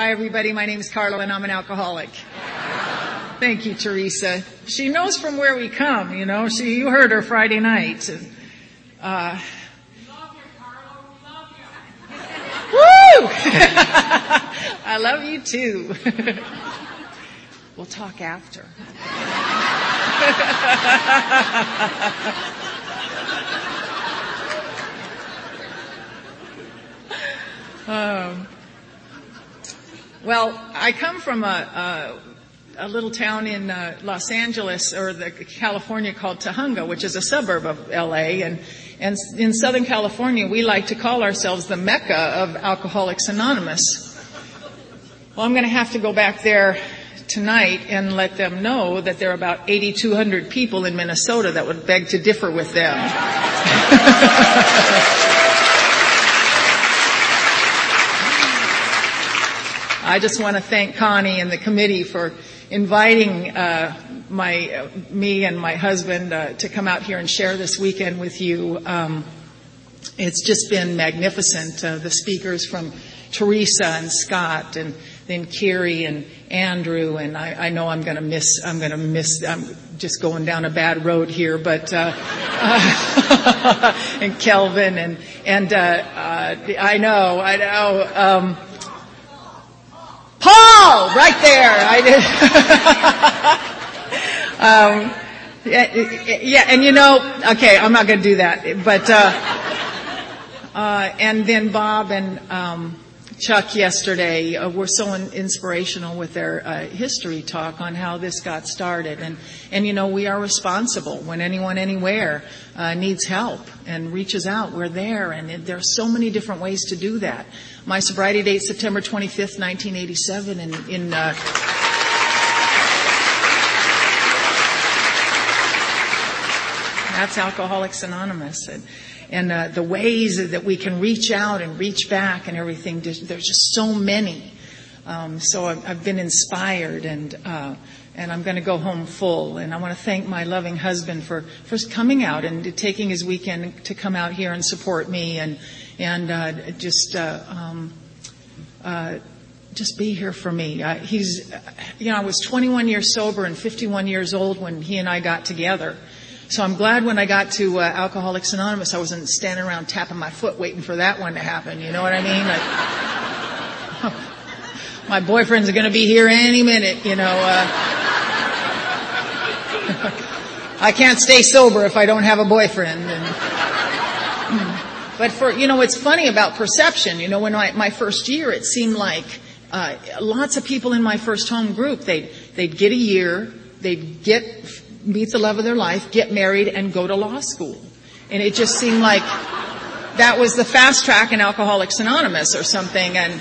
Hi, everybody. My name is Carla, and I'm an alcoholic. Thank you, Teresa. She knows from where we come, you know. She, you heard her Friday night. And, uh, love you, Carla. We love you. Woo! I love you too. we'll talk after. um, well, I come from a, a, a little town in uh, Los Angeles or the California called Tujunga, which is a suburb of LA, and and in Southern California, we like to call ourselves the mecca of Alcoholics Anonymous. Well, I'm going to have to go back there tonight and let them know that there are about 8,200 people in Minnesota that would beg to differ with them. I just want to thank Connie and the committee for inviting uh, my uh, me and my husband uh, to come out here and share this weekend with you. Um, it's just been magnificent. Uh, the speakers from Teresa and Scott and then Carrie and Andrew and I, I know I'm going to miss. I'm going to miss. I'm just going down a bad road here, but uh, and Kelvin and and uh, uh, I know. I know. Um, Paul, right there. I did. um, yeah, and you know, okay, I'm not going to do that, but uh, uh, and then Bob and um, Chuck yesterday uh, were so in- inspirational with their uh, history talk on how this got started, and and you know we are responsible when anyone anywhere uh, needs help and reaches out, we're there, and it, there are so many different ways to do that. My sobriety date, September 25th, 1987, in, in uh, that's Alcoholics Anonymous. And, and uh, the ways that we can reach out and reach back and everything, there's just so many. Um, so I've, I've, been inspired and uh, and I'm going to go home full. And I want to thank my loving husband for for coming out and taking his weekend to come out here and support me and and uh, just uh, um, uh, just be here for me. Uh, he's, you know, I was 21 years sober and 51 years old when he and I got together. So I'm glad when I got to uh, Alcoholics Anonymous, I wasn't standing around tapping my foot waiting for that one to happen. You know what I mean? Like, my boyfriend's going to be here any minute. You know. Uh, I can't stay sober if I don't have a boyfriend. And, but for, you know, it's funny about perception. You know, when I, my first year, it seemed like uh, lots of people in my first home group, they'd, they'd get a year, they'd get, meet the love of their life, get married, and go to law school. And it just seemed like that was the fast track in Alcoholics Anonymous or something, and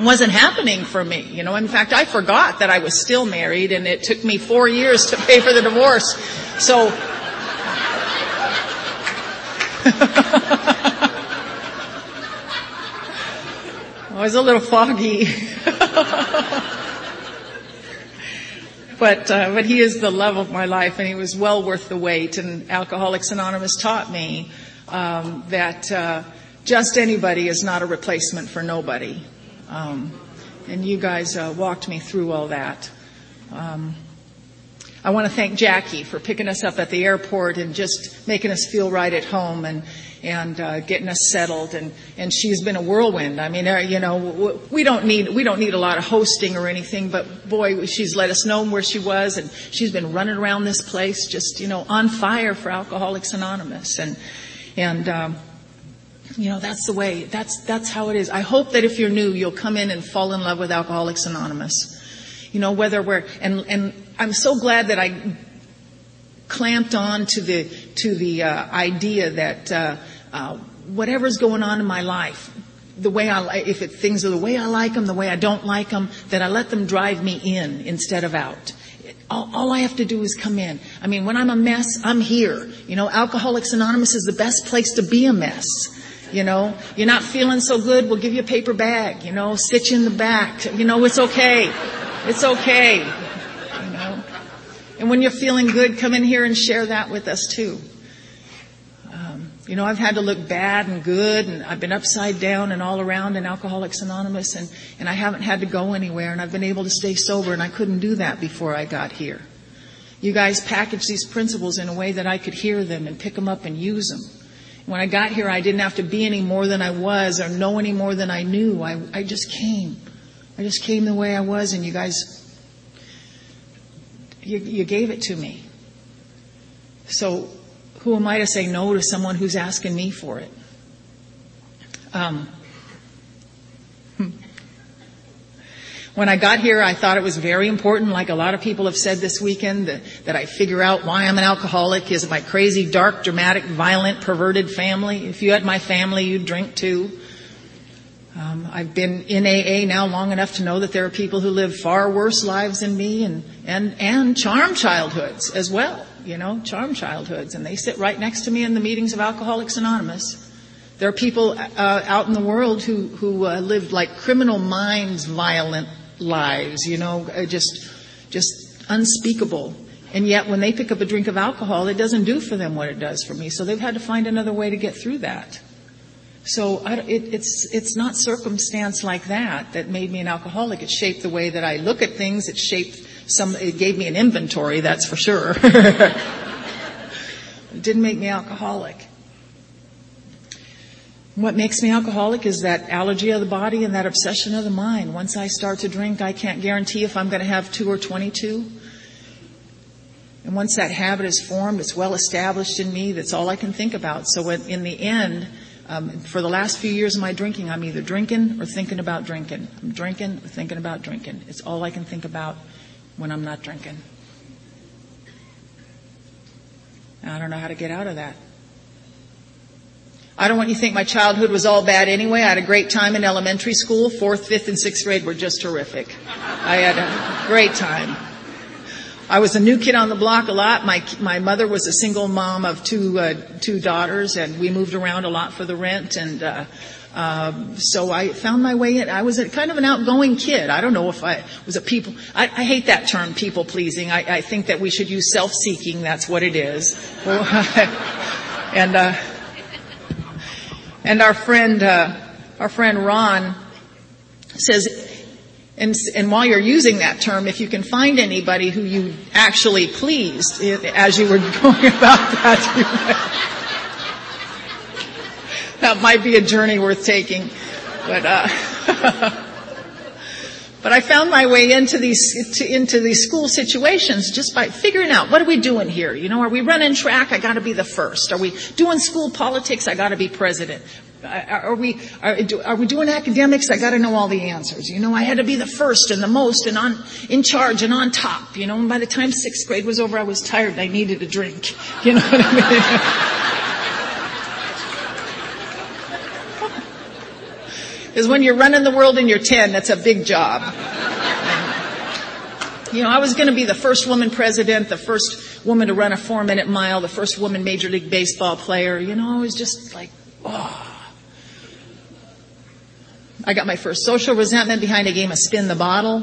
wasn't happening for me. You know, in fact, I forgot that I was still married, and it took me four years to pay for the divorce. So. I was a little foggy. but uh, but he is the love of my life, and he was well worth the wait. And Alcoholics Anonymous taught me um, that uh, just anybody is not a replacement for nobody. Um, and you guys uh, walked me through all that. Um, I want to thank Jackie for picking us up at the airport and just making us feel right at home and and uh, getting us settled. And and she's been a whirlwind. I mean, uh, you know, we don't need we don't need a lot of hosting or anything, but boy, she's let us know where she was, and she's been running around this place just you know on fire for Alcoholics Anonymous. And and um, you know that's the way that's that's how it is. I hope that if you're new, you'll come in and fall in love with Alcoholics Anonymous. You know, whether we're, and, and I'm so glad that I clamped on to the, to the uh, idea that uh, uh, whatever's going on in my life, the way I, if it, things are the way I like them, the way I don't like them, that I let them drive me in instead of out. All, all, I have to do is come in. I mean, when I'm a mess, I'm here. You know, Alcoholics Anonymous is the best place to be a mess. You know, you're not feeling so good, we'll give you a paper bag. You know, sit you in the back. You know, it's okay. It's okay. You know? And when you're feeling good, come in here and share that with us too. Um, You know, I've had to look bad and good and I've been upside down and all around in Alcoholics Anonymous and, and I haven't had to go anywhere and I've been able to stay sober and I couldn't do that before I got here. You guys packaged these principles in a way that I could hear them and pick them up and use them. When I got here, I didn't have to be any more than I was or know any more than I knew. I, I just came. I just came the way I was and you guys, you, you gave it to me. So who am I to say no to someone who's asking me for it? Um, when I got here, I thought it was very important, like a lot of people have said this weekend, that, that I figure out why I'm an alcoholic. Is it my crazy, dark, dramatic, violent, perverted family? If you had my family, you'd drink too. Um, I've been in AA now long enough to know that there are people who live far worse lives than me and, and, and charm childhoods as well you know, charm childhoods, and they sit right next to me in the meetings of Alcoholics Anonymous. There are people uh, out in the world who who uh, live like criminal minds, violent lives, you know, uh, just just unspeakable. And yet, when they pick up a drink of alcohol, it doesn't do for them what it does for me. So they've had to find another way to get through that. So it, it's it's not circumstance like that that made me an alcoholic. It shaped the way that I look at things. It shaped some, it gave me an inventory, that's for sure. it didn't make me alcoholic. What makes me alcoholic is that allergy of the body and that obsession of the mind. Once I start to drink, I can't guarantee if I'm going to have two or 22. And once that habit is formed, it's well established in me. That's all I can think about. So in the end, um, for the last few years of my drinking, I'm either drinking or thinking about drinking. I'm drinking or thinking about drinking. It's all I can think about when I'm not drinking. I don't know how to get out of that. I don't want you to think my childhood was all bad anyway. I had a great time in elementary school. Fourth, fifth, and sixth grade were just terrific. I had a great time. I was a new kid on the block a lot. My my mother was a single mom of two uh, two daughters, and we moved around a lot for the rent. And uh, um, so I found my way in. I was a, kind of an outgoing kid. I don't know if I was a people. I, I hate that term, people pleasing. I, I, think that we should use self-seeking. That's what it is. and uh, and our friend uh, our friend Ron says. And, and while you're using that term, if you can find anybody who you actually pleased as you were going about that, that might be a journey worth taking. But, uh, but I found my way into these, to, into these school situations just by figuring out what are we doing here? You know, are we running track? I gotta be the first. Are we doing school politics? I gotta be president. Are we, are, we doing academics? I gotta know all the answers. You know, I had to be the first and the most and on, in charge and on top. You know, and by the time sixth grade was over, I was tired and I needed a drink. You know what I mean? Because when you're running the world and you're 10, that's a big job. You know, I was going to be the first woman president, the first woman to run a four minute mile, the first woman major league baseball player. You know, I was just like, oh. I got my first social resentment behind a game of spin the bottle.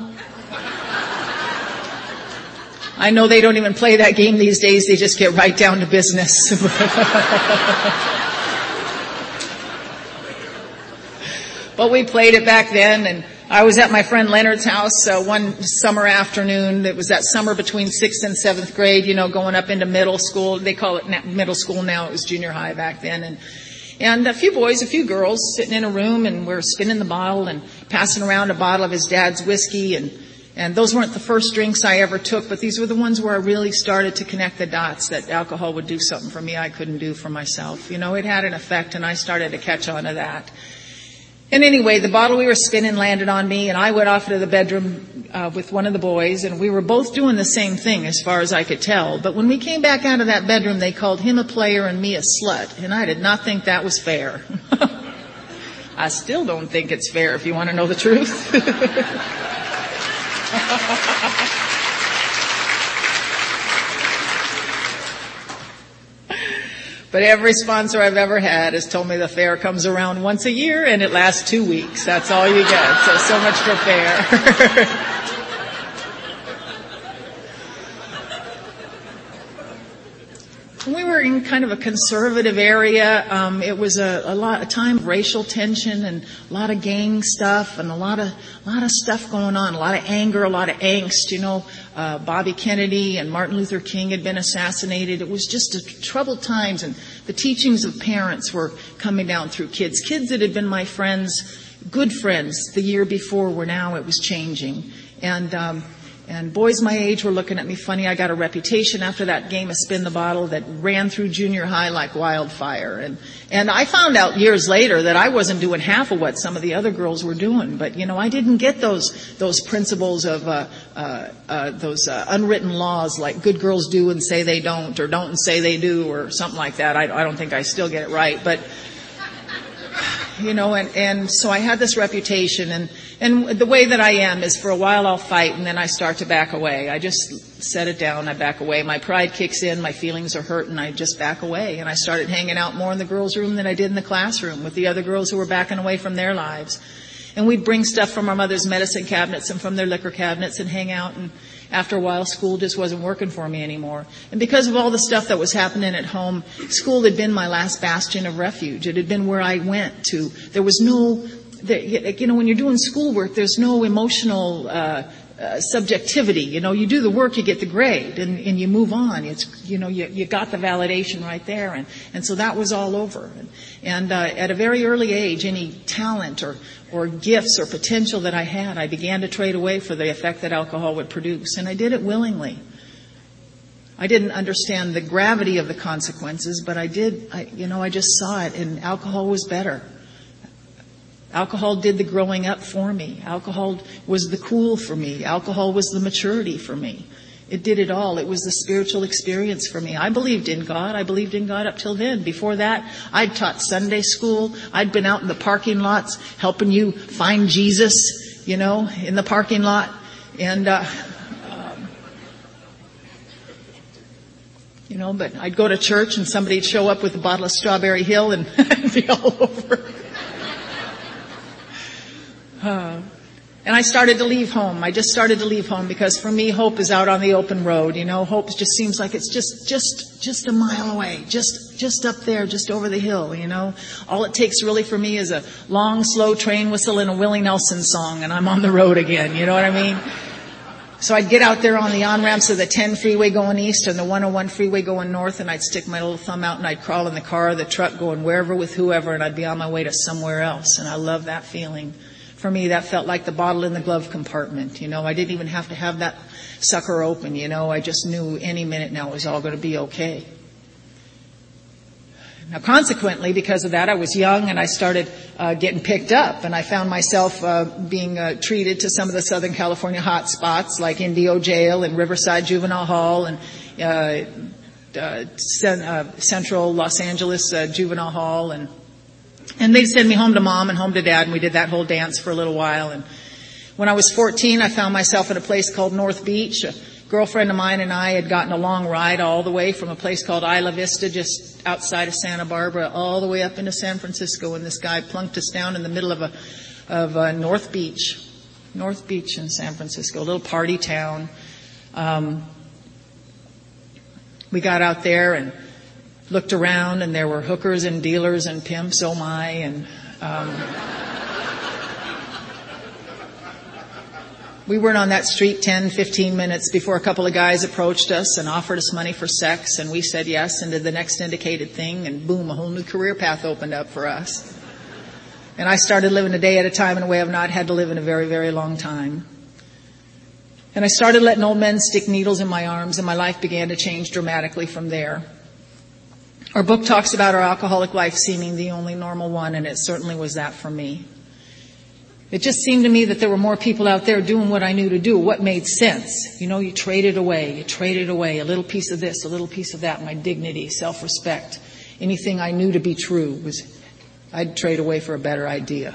I know they don't even play that game these days, they just get right down to business. But we played it back then and I was at my friend Leonard's house uh, one summer afternoon. It was that summer between sixth and seventh grade, you know, going up into middle school. They call it middle school now. It was junior high back then. And, and a few boys, a few girls sitting in a room and we're spinning the bottle and passing around a bottle of his dad's whiskey. And, and those weren't the first drinks I ever took, but these were the ones where I really started to connect the dots that alcohol would do something for me I couldn't do for myself. You know, it had an effect and I started to catch on to that. And anyway, the bottle we were spinning landed on me, and I went off to the bedroom uh, with one of the boys, and we were both doing the same thing as far as I could tell. But when we came back out of that bedroom, they called him a player and me a slut, and I did not think that was fair. I still don't think it's fair if you want to know the truth. But every sponsor I've ever had has told me the fair comes around once a year and it lasts two weeks. That's all you get. So, so much for fair. we were in kind of a conservative area. Um, it was a, a lot, a time of racial tension and a lot of gang stuff and a lot of, a lot of stuff going on, a lot of anger, a lot of angst. You know, uh, Bobby Kennedy and Martin Luther King had been assassinated. It was just a troubled times, and the teachings of parents were coming down through kids. Kids that had been my friends, good friends, the year before, were now it was changing, and. Um, and boys my age were looking at me funny. I got a reputation after that game of spin the bottle that ran through junior high like wildfire. And, and I found out years later that I wasn't doing half of what some of the other girls were doing. But, you know, I didn't get those, those principles of, uh, uh, uh, those uh, unwritten laws like good girls do and say they don't or don't and say they do or something like that. I, I don't think I still get it right. But, you know, and, and so I had this reputation and, and the way that I am is for a while I'll fight and then I start to back away. I just set it down, I back away. My pride kicks in, my feelings are hurt and I just back away. And I started hanging out more in the girls' room than I did in the classroom with the other girls who were backing away from their lives. And we'd bring stuff from our mother's medicine cabinets and from their liquor cabinets and hang out and after a while school just wasn't working for me anymore. And because of all the stuff that was happening at home, school had been my last bastion of refuge. It had been where I went to. There was no, you know, when you're doing schoolwork, there's no emotional, uh, uh, subjectivity. You know, you do the work, you get the grade, and, and you move on. It's, you know, you, you got the validation right there, and, and so that was all over. And, and uh, at a very early age, any talent or, or gifts or potential that I had, I began to trade away for the effect that alcohol would produce, and I did it willingly. I didn't understand the gravity of the consequences, but I did, I, you know, I just saw it, and alcohol was better. Alcohol did the growing up for me. Alcohol was the cool for me. Alcohol was the maturity for me. It did it all. It was the spiritual experience for me. I believed in God. I believed in God up till then. Before that, I'd taught Sunday school. I'd been out in the parking lots helping you find Jesus, you know, in the parking lot. And, uh, um, you know, but I'd go to church and somebody'd show up with a bottle of Strawberry Hill and be all over. Uh, and I started to leave home. I just started to leave home because for me, hope is out on the open road. You know, hope just seems like it's just, just, just a mile away, just, just up there, just over the hill. You know, all it takes really for me is a long, slow train whistle and a Willie Nelson song, and I'm on the road again. You know what I mean? So I'd get out there on the on ramps of the 10 freeway going east and the 101 freeway going north, and I'd stick my little thumb out and I'd crawl in the car, the truck, going wherever with whoever, and I'd be on my way to somewhere else. And I love that feeling for me, that felt like the bottle in the glove compartment. You know, I didn't even have to have that sucker open. You know, I just knew any minute now it was all going to be okay. Now, consequently, because of that, I was young and I started uh, getting picked up, and I found myself uh, being uh, treated to some of the Southern California hot spots like Indio Jail and Riverside Juvenile Hall and uh, uh, uh, Central Los Angeles Juvenile Hall and and they'd send me home to mom and home to dad, and we did that whole dance for a little while. And when I was 14, I found myself at a place called North Beach. A girlfriend of mine and I had gotten a long ride all the way from a place called Isla Vista, just outside of Santa Barbara, all the way up into San Francisco. And this guy plunked us down in the middle of a of a North Beach, North Beach in San Francisco, a little party town. Um, we got out there and looked around and there were hookers and dealers and pimps, oh my, and um, we weren't on that street 10, 15 minutes before a couple of guys approached us and offered us money for sex, and we said yes and did the next indicated thing, and boom, a whole new career path opened up for us. And I started living a day at a time in a way I've not had to live in a very, very long time. And I started letting old men stick needles in my arms, and my life began to change dramatically from there. Our book talks about our alcoholic life seeming the only normal one, and it certainly was that for me. It just seemed to me that there were more people out there doing what I knew to do, what made sense. You know, you traded away, you traded away a little piece of this, a little piece of that, my dignity, self-respect. Anything I knew to be true was, I'd trade away for a better idea.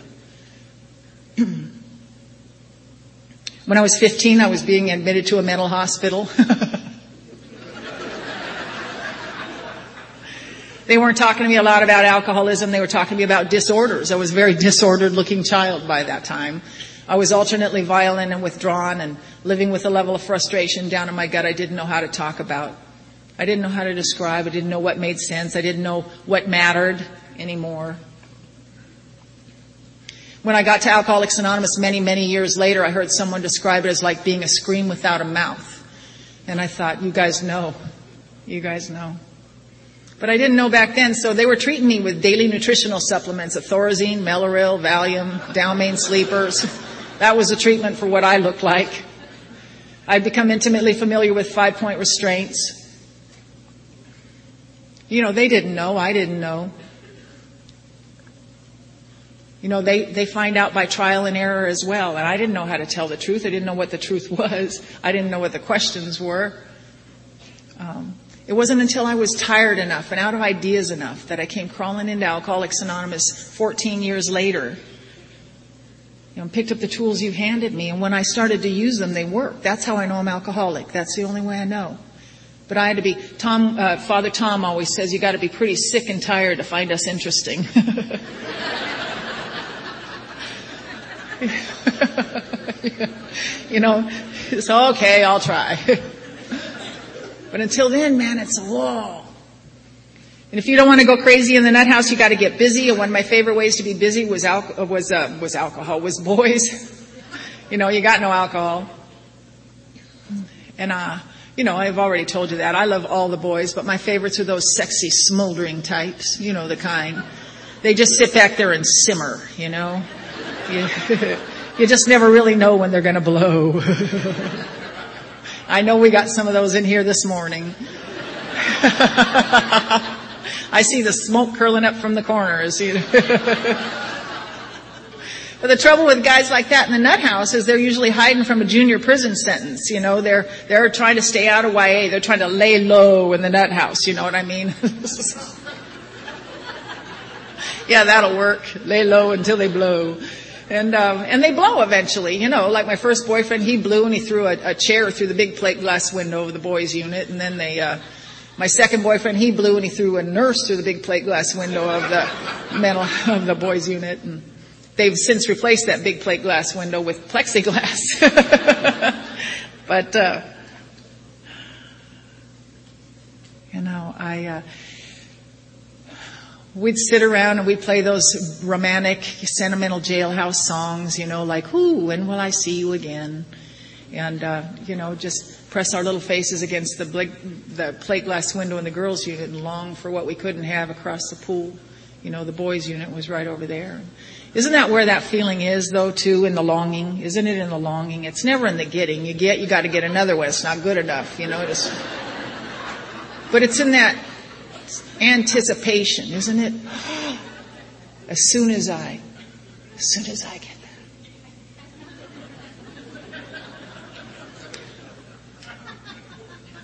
when I was 15, I was being admitted to a mental hospital. They weren't talking to me a lot about alcoholism. They were talking to me about disorders. I was a very disordered looking child by that time. I was alternately violent and withdrawn and living with a level of frustration down in my gut I didn't know how to talk about. I didn't know how to describe. I didn't know what made sense. I didn't know what mattered anymore. When I got to Alcoholics Anonymous many, many years later, I heard someone describe it as like being a scream without a mouth. And I thought, you guys know. You guys know. But I didn't know back then, so they were treating me with daily nutritional supplements, of Thorazine, Mellaril, Valium, Dalmane sleepers. That was the treatment for what I looked like. I'd become intimately familiar with five point restraints. You know, they didn't know, I didn't know. You know, they, they find out by trial and error as well. And I didn't know how to tell the truth. I didn't know what the truth was. I didn't know what the questions were. Um, it wasn't until I was tired enough and out of ideas enough that I came crawling into Alcoholics Anonymous 14 years later. You know, picked up the tools you handed me, and when I started to use them, they worked. That's how I know I'm alcoholic. That's the only way I know. But I had to be, Tom, uh, Father Tom always says you gotta be pretty sick and tired to find us interesting. you know, it's okay, I'll try. but until then, man, it's a wall. And if you don't want to go crazy in the nut house, you got to get busy. And one of my favorite ways to be busy was al- was uh, was alcohol, was boys. you know, you got no alcohol. And uh, you know, I've already told you that. I love all the boys, but my favorites are those sexy, smoldering types. You know the kind. They just sit back there and simmer. You know. You, you just never really know when they're going to blow. I know we got some of those in here this morning. I see the smoke curling up from the corners. But the trouble with guys like that in the nut house is they're usually hiding from a junior prison sentence. You know, they're, they're trying to stay out of YA. They're trying to lay low in the nut house. You know what I mean? yeah, that'll work. Lay low until they blow. And, um, and they blow eventually, you know, like my first boyfriend, he blew and he threw a, a chair through the big plate glass window of the boys unit and then they, uh, my second boyfriend, he blew and he threw a nurse through the big plate glass window of the mental, of the boys unit and they've since replaced that big plate glass window with plexiglass. but, uh, you know, I, uh, we'd sit around and we'd play those romantic, sentimental jailhouse songs, you know, like, "Ooh, when will I see you again?" And uh, you know, just press our little faces against the, the plate glass window in the girls' unit and long for what we couldn't have across the pool. You know, the boys' unit was right over there. Isn't that where that feeling is, though, too, in the longing? Isn't it in the longing? It's never in the getting. You get, you got to get another one. It's not good enough, you know. Just, but it's in that anticipation, isn't it? As soon as I, as soon as I get that.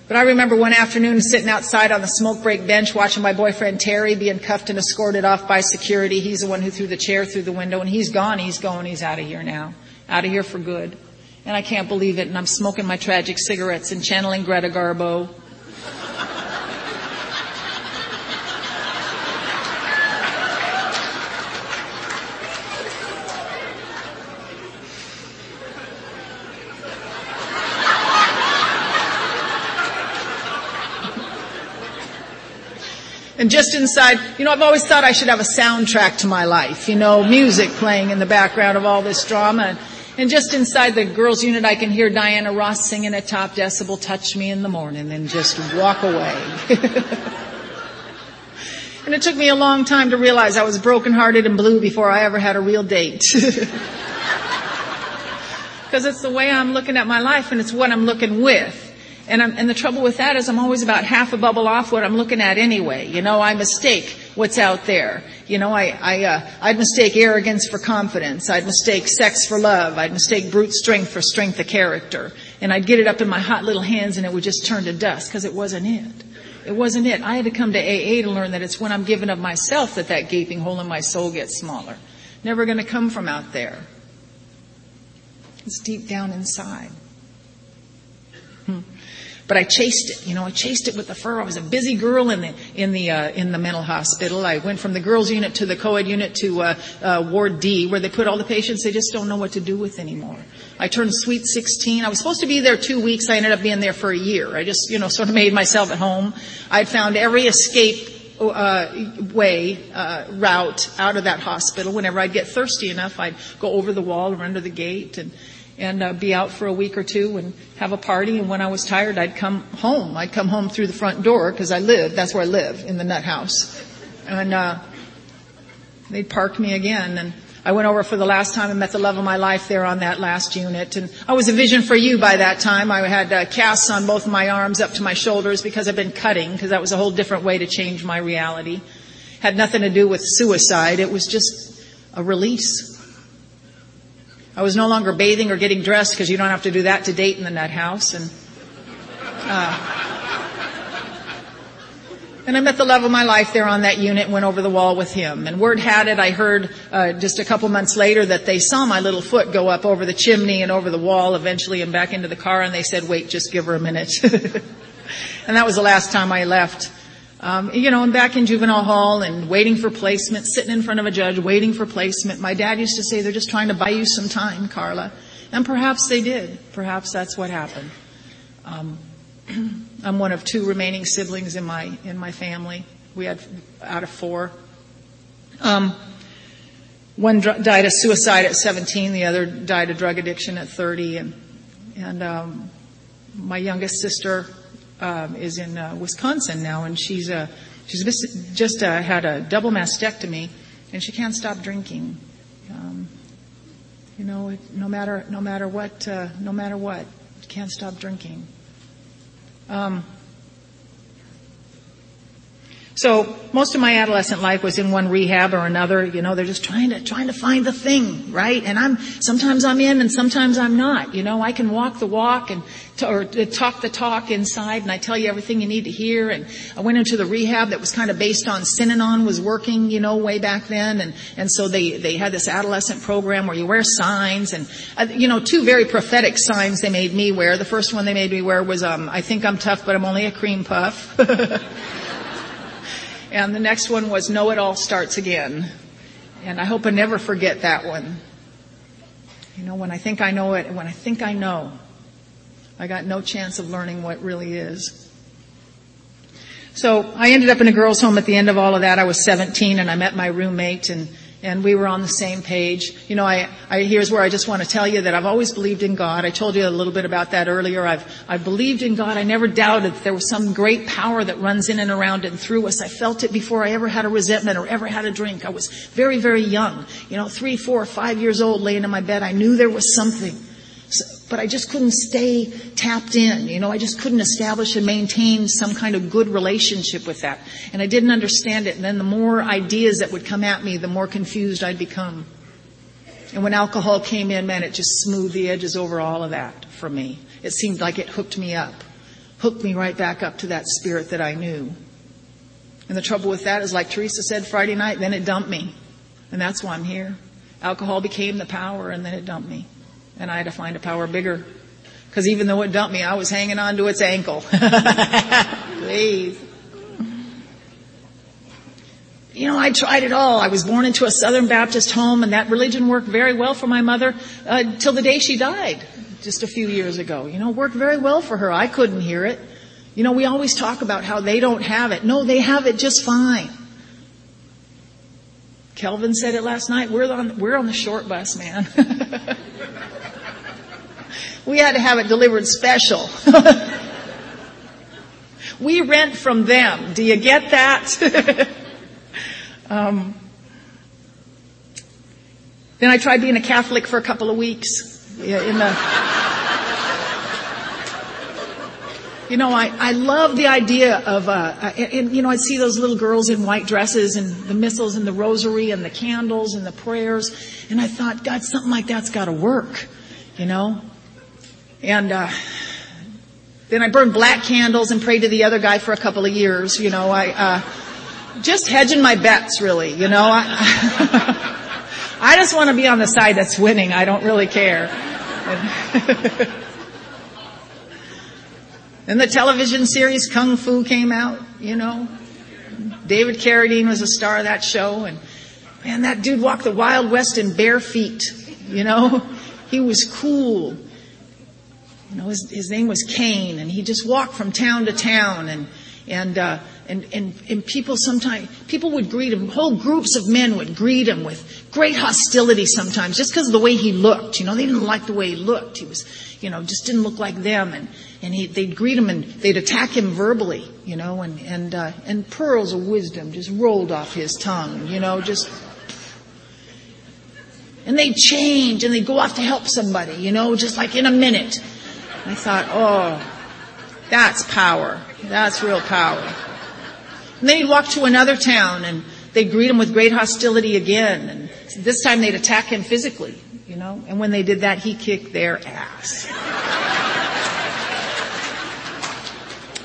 But I remember one afternoon sitting outside on the smoke break bench watching my boyfriend Terry being cuffed and escorted off by security. He's the one who threw the chair through the window and he's gone, he's going, he's out of here now. Out of here for good. And I can't believe it and I'm smoking my tragic cigarettes and channeling Greta Garbo Just inside, you know, I've always thought I should have a soundtrack to my life, you know, music playing in the background of all this drama. And just inside the girls' unit, I can hear Diana Ross singing at top decibel, touch me in the morning, and just walk away. and it took me a long time to realize I was brokenhearted and blue before I ever had a real date. Because it's the way I'm looking at my life and it's what I'm looking with. And, and, the trouble with that is I'm always about half a bubble off what I'm looking at anyway. You know, I mistake what's out there. You know, I, I, uh, I'd mistake arrogance for confidence. I'd mistake sex for love. I'd mistake brute strength for strength of character. And I'd get it up in my hot little hands and it would just turn to dust because it wasn't it. It wasn't it. I had to come to AA to learn that it's when I'm giving of myself that that gaping hole in my soul gets smaller. Never going to come from out there. It's deep down inside. But I chased it. You know, I chased it with the fur. I was a busy girl in the in the uh, in the mental hospital. I went from the girls' unit to the co-ed unit to uh, uh, Ward D, where they put all the patients they just don't know what to do with anymore. I turned sweet 16. I was supposed to be there two weeks. I ended up being there for a year. I just, you know, sort of made myself at home. I'd found every escape uh, way, uh, route out of that hospital. Whenever I'd get thirsty enough, I'd go over the wall or under the gate and and uh, be out for a week or two and have a party. And when I was tired, I'd come home. I'd come home through the front door because I live. That's where I live in the nut house. And uh, they'd park me again. And I went over for the last time and met the love of my life there on that last unit. And I was a vision for you by that time. I had uh, casts on both of my arms up to my shoulders because I've been cutting because that was a whole different way to change my reality. Had nothing to do with suicide. It was just a release. I was no longer bathing or getting dressed because you don't have to do that to date in the nut house. And, uh, and I met the love of my life there on that unit went over the wall with him. And word had it, I heard uh, just a couple months later that they saw my little foot go up over the chimney and over the wall eventually and back into the car and they said, wait, just give her a minute. and that was the last time I left. Um, you know, I'm back in juvenile hall and waiting for placement, sitting in front of a judge, waiting for placement. My dad used to say, they're just trying to buy you some time, Carla. And perhaps they did. Perhaps that's what happened. Um, I'm one of two remaining siblings in my, in my family. We had out of four. Um, one dr- died of suicide at 17, the other died of drug addiction at 30, and, and, um, my youngest sister um, is in uh, Wisconsin now, and she's uh, she's just uh, had a double mastectomy, and she can't stop drinking. Um, you know, no matter no matter what, uh, no matter what, can't stop drinking. Um, so most of my adolescent life was in one rehab or another. You know, they're just trying to trying to find the thing, right? And I'm sometimes I'm in and sometimes I'm not. You know, I can walk the walk and or talk the talk inside, and I tell you everything you need to hear. And I went into the rehab that was kind of based on Synanon was working, you know, way back then, and and so they they had this adolescent program where you wear signs and uh, you know two very prophetic signs they made me wear. The first one they made me wear was um, I think I'm tough, but I'm only a cream puff. And the next one was Know It All Starts Again. And I hope I never forget that one. You know, when I think I know it, when I think I know, I got no chance of learning what really is. So I ended up in a girls' home at the end of all of that. I was 17 and I met my roommate and and we were on the same page. You know, I, I, here's where I just want to tell you that I've always believed in God. I told you a little bit about that earlier. I've, I believed in God. I never doubted that there was some great power that runs in and around and through us. I felt it before I ever had a resentment or ever had a drink. I was very, very young. You know, three, four, five years old laying in my bed. I knew there was something. But I just couldn't stay tapped in. You know, I just couldn't establish and maintain some kind of good relationship with that. And I didn't understand it. And then the more ideas that would come at me, the more confused I'd become. And when alcohol came in, man, it just smoothed the edges over all of that for me. It seemed like it hooked me up, hooked me right back up to that spirit that I knew. And the trouble with that is, like Teresa said Friday night, then it dumped me. And that's why I'm here. Alcohol became the power and then it dumped me and I had to find a power bigger. Because even though it dumped me, I was hanging on to its ankle. Please. You know, I tried it all. I was born into a Southern Baptist home, and that religion worked very well for my mother uh, till the day she died, just a few years ago. You know, worked very well for her. I couldn't hear it. You know, we always talk about how they don't have it. No, they have it just fine. Kelvin said it last night. We're on, we're on the short bus, man. We had to have it delivered special. we rent from them. Do you get that? um, then I tried being a Catholic for a couple of weeks in the. You know, I, I love the idea of, uh, and, you know, I'd see those little girls in white dresses and the missals and the rosary and the candles and the prayers, and I thought, God, something like that's got to work, you know. And uh, then I burned black candles and prayed to the other guy for a couple of years. You know, I uh, just hedging my bets, really. You know, I, I just want to be on the side that's winning. I don't really care. And the television series Kung Fu came out, you know. David Carradine was a star of that show and man, that dude walked the Wild West in bare feet, you know. He was cool. You know, his, his name was Caine and he just walked from town to town and, and, uh, and, and, and people sometimes, people would greet him, whole groups of men would greet him with great hostility sometimes, just because of the way he looked. You know, they didn't like the way he looked. He was, you know, just didn't look like them. And, and he, they'd greet him and they'd attack him verbally, you know, and, and, uh, and pearls of wisdom just rolled off his tongue, you know, just, and they'd change and they'd go off to help somebody, you know, just like in a minute. I thought, oh, that's power. That's real power. And then he'd walk to another town and they'd greet him with great hostility again. And this time they'd attack him physically, you know. And when they did that, he kicked their ass.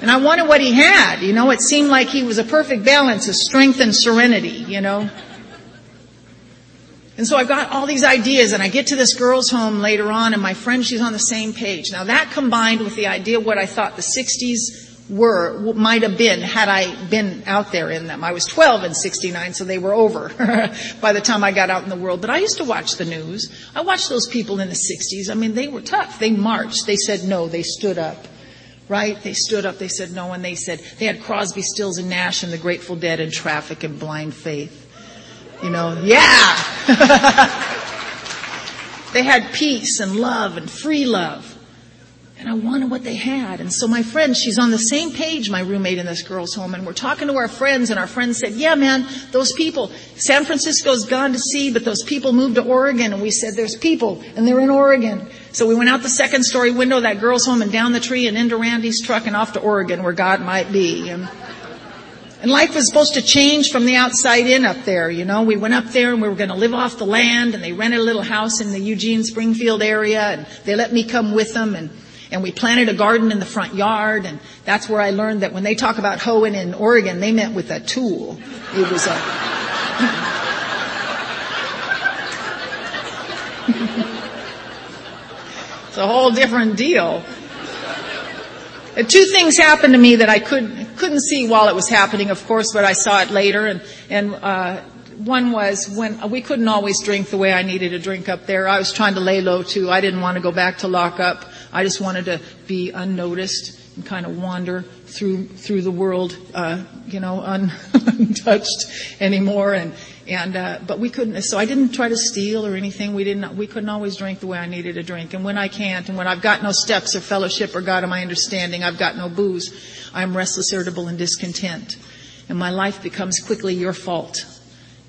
And I wanted what he had, you know. It seemed like he was a perfect balance of strength and serenity, you know. And so I've got all these ideas and I get to this girl's home later on and my friend, she's on the same page. Now that combined with the idea of what I thought the 60s were, might have been had I been out there in them. I was 12 in 69, so they were over by the time I got out in the world. But I used to watch the news. I watched those people in the 60s. I mean, they were tough. They marched. They said no. They stood up. Right? They stood up. They said no. And they said, they had Crosby, Stills, and Nash and the Grateful Dead and Traffic and Blind Faith. You know, yeah! they had peace and love and free love. And I wanted what they had. And so my friend, she's on the same page, my roommate in this girl's home, and we're talking to our friends, and our friends said, yeah man, those people, San Francisco's gone to sea, but those people moved to Oregon, and we said, there's people, and they're in Oregon. So we went out the second story window of that girl's home and down the tree and into Randy's truck and off to Oregon where God might be. And, and life was supposed to change from the outside in up there, you know. We went up there and we were going to live off the land and they rented a little house in the Eugene Springfield area and they let me come with them and and we planted a garden in the front yard, and that's where I learned that when they talk about hoeing in Oregon, they meant with a tool. It was a. it's a whole different deal. Two things happened to me that I could, couldn't see while it was happening, of course, but I saw it later, and, and uh, one was when we couldn't always drink the way I needed to drink up there. I was trying to lay low too. I didn't want to go back to lock up. I just wanted to be unnoticed and kind of wander through through the world, uh, you know, un, untouched anymore. And and uh, but we couldn't. So I didn't try to steal or anything. We didn't. We couldn't always drink the way I needed to drink. And when I can't, and when I've got no steps or fellowship or God of my understanding, I've got no booze. I'm restless, irritable, and discontent. And my life becomes quickly your fault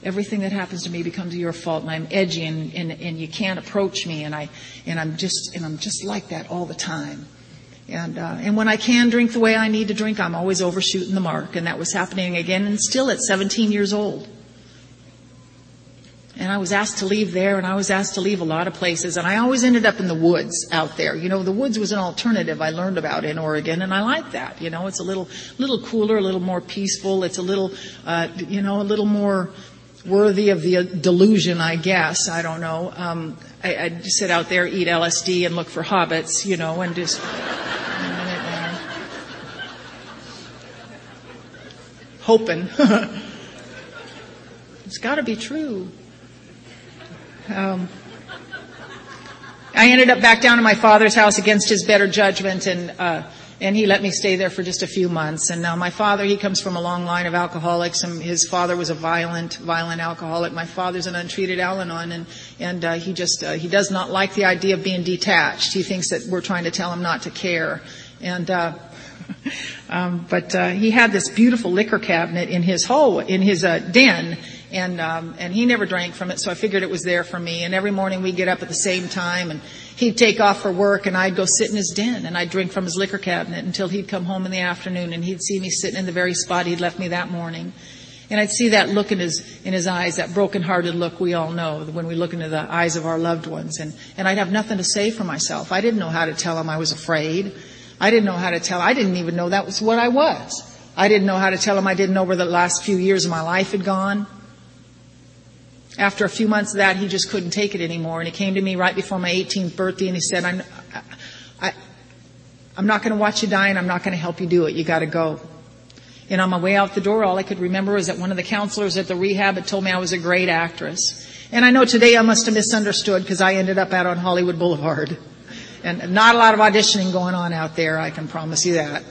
everything that happens to me becomes your fault and I'm edgy and, and, and you can't approach me and I, and I'm just, and I'm just like that all the time. And, uh, and when I can drink the way I need to drink, I'm always overshooting the mark. And that was happening again and still at 17 years old. And I was asked to leave there and I was asked to leave a lot of places and I always ended up in the woods out there. You know, the woods was an alternative I learned about in Oregon and I like that. You know, it's a little, little cooler, a little more peaceful. It's a little, uh, you know, a little more, worthy of the delusion, I guess. I don't know. Um, I, I'd sit out there, eat LSD, and look for hobbits, you know, and just. hoping. it's got to be true. Um, I ended up back down to my father's house against his better judgment, and uh, and he let me stay there for just a few months. And now my father, he comes from a long line of alcoholics, and his father was a violent, violent alcoholic. My father's an untreated Al-Anon, and and uh, he just uh, he does not like the idea of being detached. He thinks that we're trying to tell him not to care, and. Uh, um, but uh, he had this beautiful liquor cabinet in his hole, in his uh, den, and um, and he never drank from it, so I figured it was there for me. And every morning we'd get up at the same time, and he'd take off for work and I'd go sit in his den and I'd drink from his liquor cabinet until he'd come home in the afternoon and he'd see me sitting in the very spot he'd left me that morning. And I'd see that look in his, in his eyes, that broken-hearted look we all know when we look into the eyes of our loved ones. And, and I'd have nothing to say for myself. I didn't know how to tell him I was afraid. I didn't know how to tell, I didn't even know that was what I was. I didn't know how to tell him I didn't know where the last few years of my life had gone. After a few months of that, he just couldn't take it anymore. And he came to me right before my 18th birthday and he said, I'm, I, I'm not going to watch you die and I'm not going to help you do it. You got to go. And on my way out the door, all I could remember was that one of the counselors at the rehab had told me I was a great actress. And I know today I must have misunderstood because I ended up out on Hollywood Boulevard. And not a lot of auditioning going on out there, I can promise you that.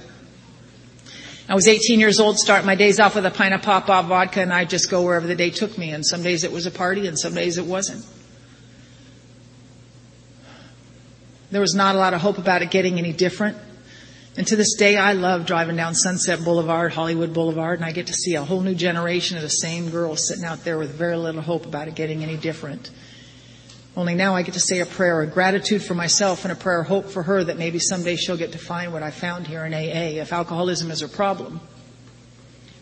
I was 18 years old, start my days off with a pint of Popov vodka, and I'd just go wherever the day took me. And some days it was a party, and some days it wasn't. There was not a lot of hope about it getting any different. And to this day, I love driving down Sunset Boulevard, Hollywood Boulevard, and I get to see a whole new generation of the same girls sitting out there with very little hope about it getting any different. Only now I get to say a prayer of gratitude for myself and a prayer of hope for her that maybe someday she'll get to find what I found here in AA if alcoholism is her problem.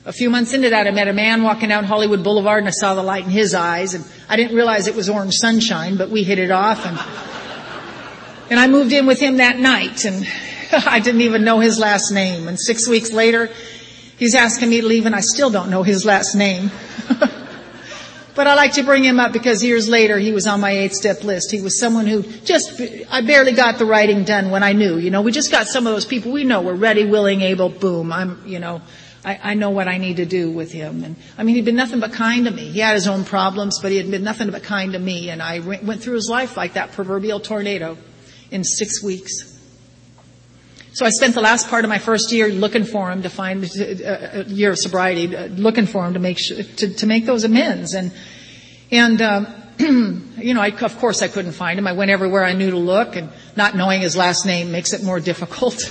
A few months into that, I met a man walking down Hollywood Boulevard and I saw the light in his eyes and I didn't realize it was orange sunshine, but we hit it off and, and I moved in with him that night and I didn't even know his last name. And six weeks later, he's asking me to leave and I still don't know his last name. but I like to bring him up because years later he was on my eight step list. He was someone who just, I barely got the writing done when I knew, you know, we just got some of those people we know we're ready, willing, able, boom. I'm, you know, I, I know what I need to do with him. And I mean, he'd been nothing but kind to me. He had his own problems, but he had been nothing but kind to me. And I went through his life like that proverbial tornado in six weeks. So I spent the last part of my first year looking for him to find a uh, year of sobriety, uh, looking for him to make sure, to, to make those amends. And and um, you know, I, of course, I couldn't find him. I went everywhere I knew to look, and not knowing his last name makes it more difficult.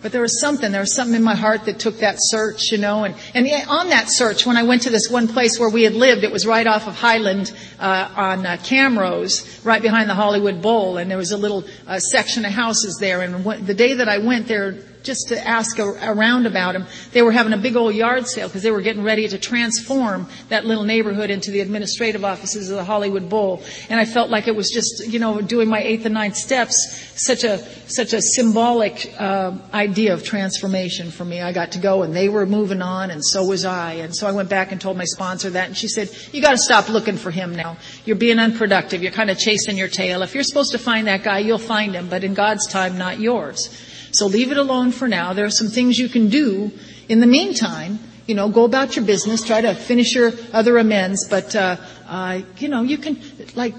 But there was something, there was something in my heart that took that search, you know, and, and on that search, when I went to this one place where we had lived, it was right off of Highland, uh, on uh, Camrose, right behind the Hollywood Bowl, and there was a little uh, section of houses there, and when, the day that I went there, just to ask around about them. They were having a big old yard sale because they were getting ready to transform that little neighborhood into the administrative offices of the Hollywood Bowl. And I felt like it was just, you know, doing my eighth and ninth steps, such a, such a symbolic, uh, idea of transformation for me. I got to go and they were moving on and so was I. And so I went back and told my sponsor that and she said, you gotta stop looking for him now. You're being unproductive. You're kind of chasing your tail. If you're supposed to find that guy, you'll find him, but in God's time, not yours. So leave it alone for now. There are some things you can do in the meantime. You know, go about your business, try to finish your other amends, but uh, uh, you know, you can like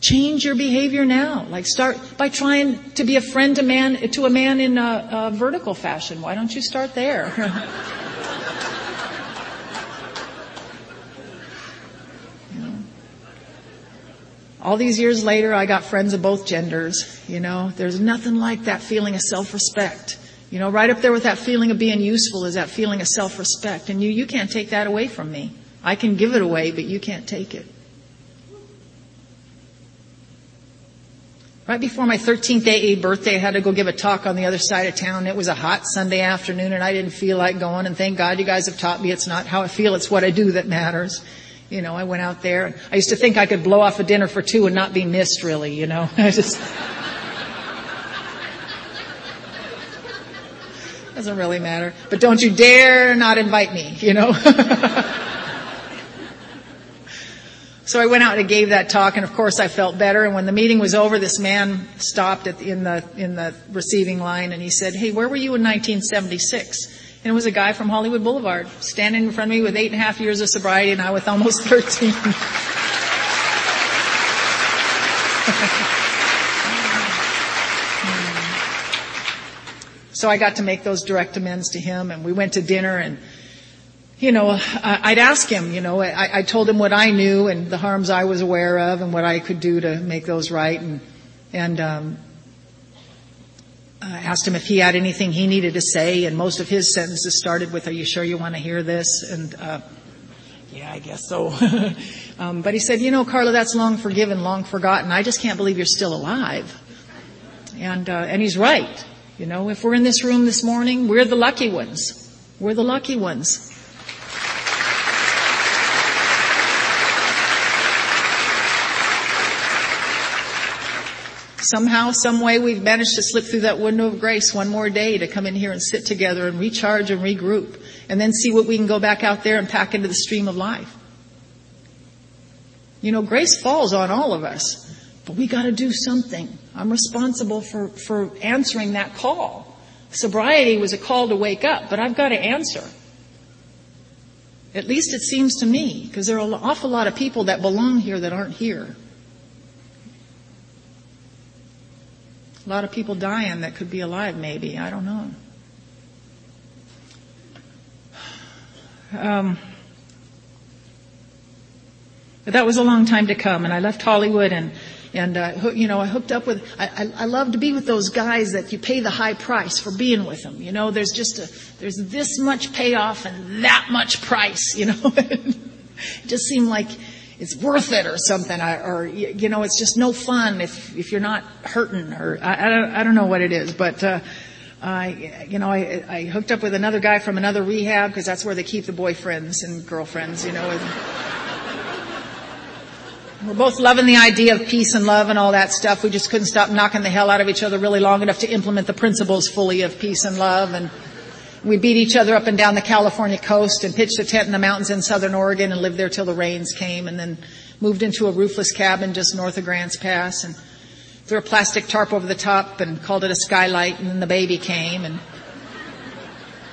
change your behavior now. Like start by trying to be a friend to man to a man in a, a vertical fashion. Why don't you start there? all these years later, I got friends of both genders. You know, there's nothing like that feeling of self-respect. You know, right up there with that feeling of being useful is that feeling of self-respect. And you, you can't take that away from me. I can give it away, but you can't take it. Right before my 13th AA birthday, I had to go give a talk on the other side of town. It was a hot Sunday afternoon and I didn't feel like going and thank God you guys have taught me it's not how I feel, it's what I do that matters. You know, I went out there and I used to think I could blow off a dinner for two and not be missed really, you know. I just doesn't really matter. But don't you dare not invite me, you know. so I went out and gave that talk and of course I felt better and when the meeting was over this man stopped the, in the in the receiving line and he said, "Hey, where were you in 1976?" And it was a guy from Hollywood Boulevard standing in front of me with eight and a half years of sobriety and I with almost 13. so I got to make those direct amends to him and we went to dinner and you know, I'd ask him, you know, I, I told him what I knew and the harms I was aware of and what I could do to make those right and, and, um, asked him if he had anything he needed to say, and most of his sentences started with, "Are you sure you want to hear this?" And uh, yeah, I guess so. um, but he said, "You know, Carla, that's long forgiven, long forgotten. I just can't believe you're still alive." And uh, and he's right. You know, if we're in this room this morning, we're the lucky ones. We're the lucky ones. Somehow, some way we've managed to slip through that window of grace one more day to come in here and sit together and recharge and regroup and then see what we can go back out there and pack into the stream of life. You know, grace falls on all of us, But we got to do something. I'm responsible for, for answering that call. Sobriety was a call to wake up, but I've got to answer. At least it seems to me, because there are an awful lot of people that belong here that aren't here. A lot of people dying that could be alive, maybe. I don't know. Um, but that was a long time to come, and I left Hollywood and and uh, you know I hooked up with. I, I, I love to be with those guys that you pay the high price for being with them. You know, there's just a there's this much payoff and that much price. You know, it just seemed like it's worth it or something, or you know, it's just no fun if if you're not hurting, or I, I don't I don't know what it is, but. Uh, I, you know, I, I hooked up with another guy from another rehab because that's where they keep the boyfriends and girlfriends, you know. We're both loving the idea of peace and love and all that stuff. We just couldn't stop knocking the hell out of each other really long enough to implement the principles fully of peace and love. And we beat each other up and down the California coast and pitched a tent in the mountains in southern Oregon and lived there till the rains came and then moved into a roofless cabin just north of Grants Pass and threw a plastic tarp over the top and called it a skylight and then the baby came and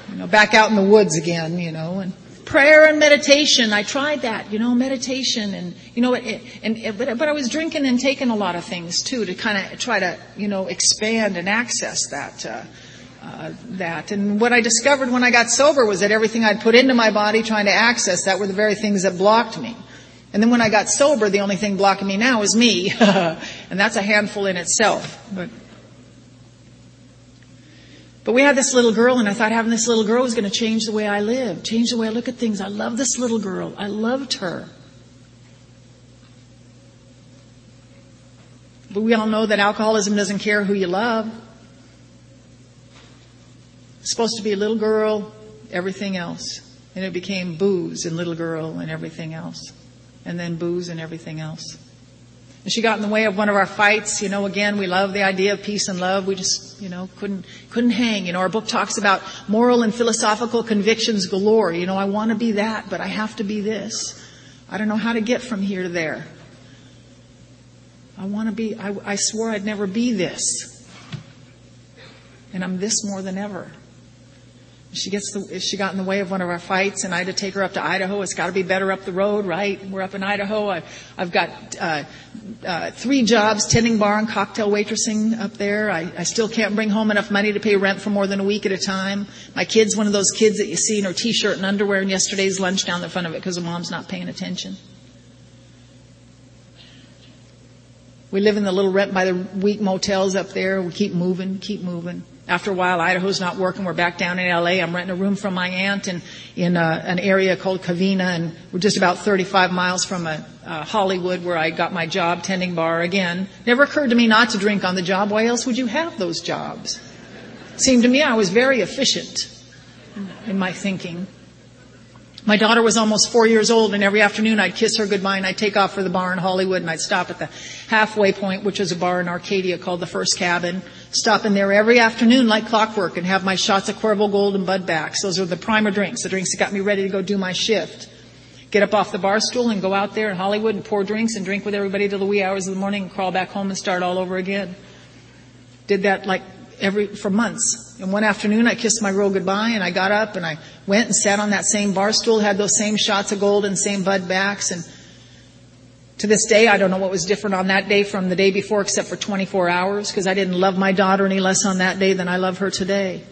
you know back out in the woods again you know and prayer and meditation. I tried that you know meditation and you know it, and it, but, but i was drinking and taking a lot of things too to kind of try to you know expand and access that uh, uh, that. And what I discovered when I got sober was that everything I'd put into my body trying to access that were the very things that blocked me. And then when I got sober, the only thing blocking me now is me. and that's a handful in itself. But, but we had this little girl and I thought having this little girl was going to change the way I live, change the way I look at things. I love this little girl. I loved her. But we all know that alcoholism doesn't care who you love. Supposed to be a little girl, everything else. And it became booze and little girl and everything else. And then booze and everything else. And she got in the way of one of our fights. You know, again, we love the idea of peace and love. We just, you know, couldn't, couldn't hang. You know, our book talks about moral and philosophical convictions galore. You know, I want to be that, but I have to be this. I don't know how to get from here to there. I want to be, I, I swore I'd never be this. And I'm this more than ever. She gets the, she got in the way of one of our fights, and I had to take her up to Idaho. It's got to be better up the road, right? We're up in Idaho. I, I've got uh, uh, three jobs: tending bar and cocktail waitressing up there. I, I still can't bring home enough money to pay rent for more than a week at a time. My kid's one of those kids that you see in her t-shirt and underwear and yesterday's lunch down the front of it because her mom's not paying attention. We live in the little rent by the week motels up there. We keep moving, keep moving. After a while, Idaho's not working. We're back down in LA. I'm renting a room from my aunt in, in uh, an area called Covina, and we're just about 35 miles from a, uh, Hollywood where I got my job tending bar again. Never occurred to me not to drink on the job. Why else would you have those jobs? Seemed to me I was very efficient in my thinking. My daughter was almost four years old, and every afternoon I'd kiss her goodbye and I'd take off for the bar in Hollywood and I'd stop at the halfway point, which is a bar in Arcadia called the First Cabin. Stop in there every afternoon like clockwork and have my shots of Cuervo Gold and Bud backs. Those are the primer drinks, the drinks that got me ready to go do my shift. Get up off the bar stool and go out there in Hollywood and pour drinks and drink with everybody till the wee hours of the morning and crawl back home and start all over again. Did that like every, for months. And one afternoon I kissed my girl goodbye and I got up and I went and sat on that same bar stool, had those same shots of gold and same bud backs and to this day, I don't know what was different on that day from the day before except for 24 hours because I didn't love my daughter any less on that day than I love her today.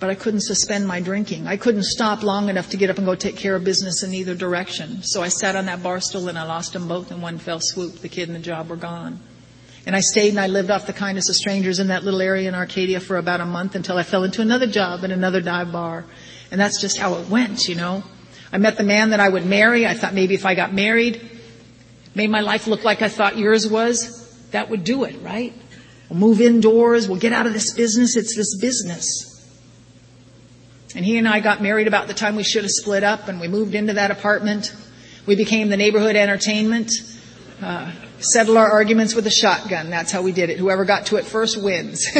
But I couldn't suspend my drinking. I couldn't stop long enough to get up and go take care of business in either direction. So I sat on that bar stool and I lost them both in one fell swoop. The kid and the job were gone. And I stayed and I lived off the kindness of strangers in that little area in Arcadia for about a month until I fell into another job in another dive bar. And that's just how it went, you know. I met the man that I would marry. I thought maybe if I got married, made my life look like I thought yours was, that would do it, right? We'll move indoors. We'll get out of this business. It's this business. And he and I got married about the time we should have split up and we moved into that apartment. We became the neighborhood entertainment. Uh, settle our arguments with a shotgun. That's how we did it. Whoever got to it first wins.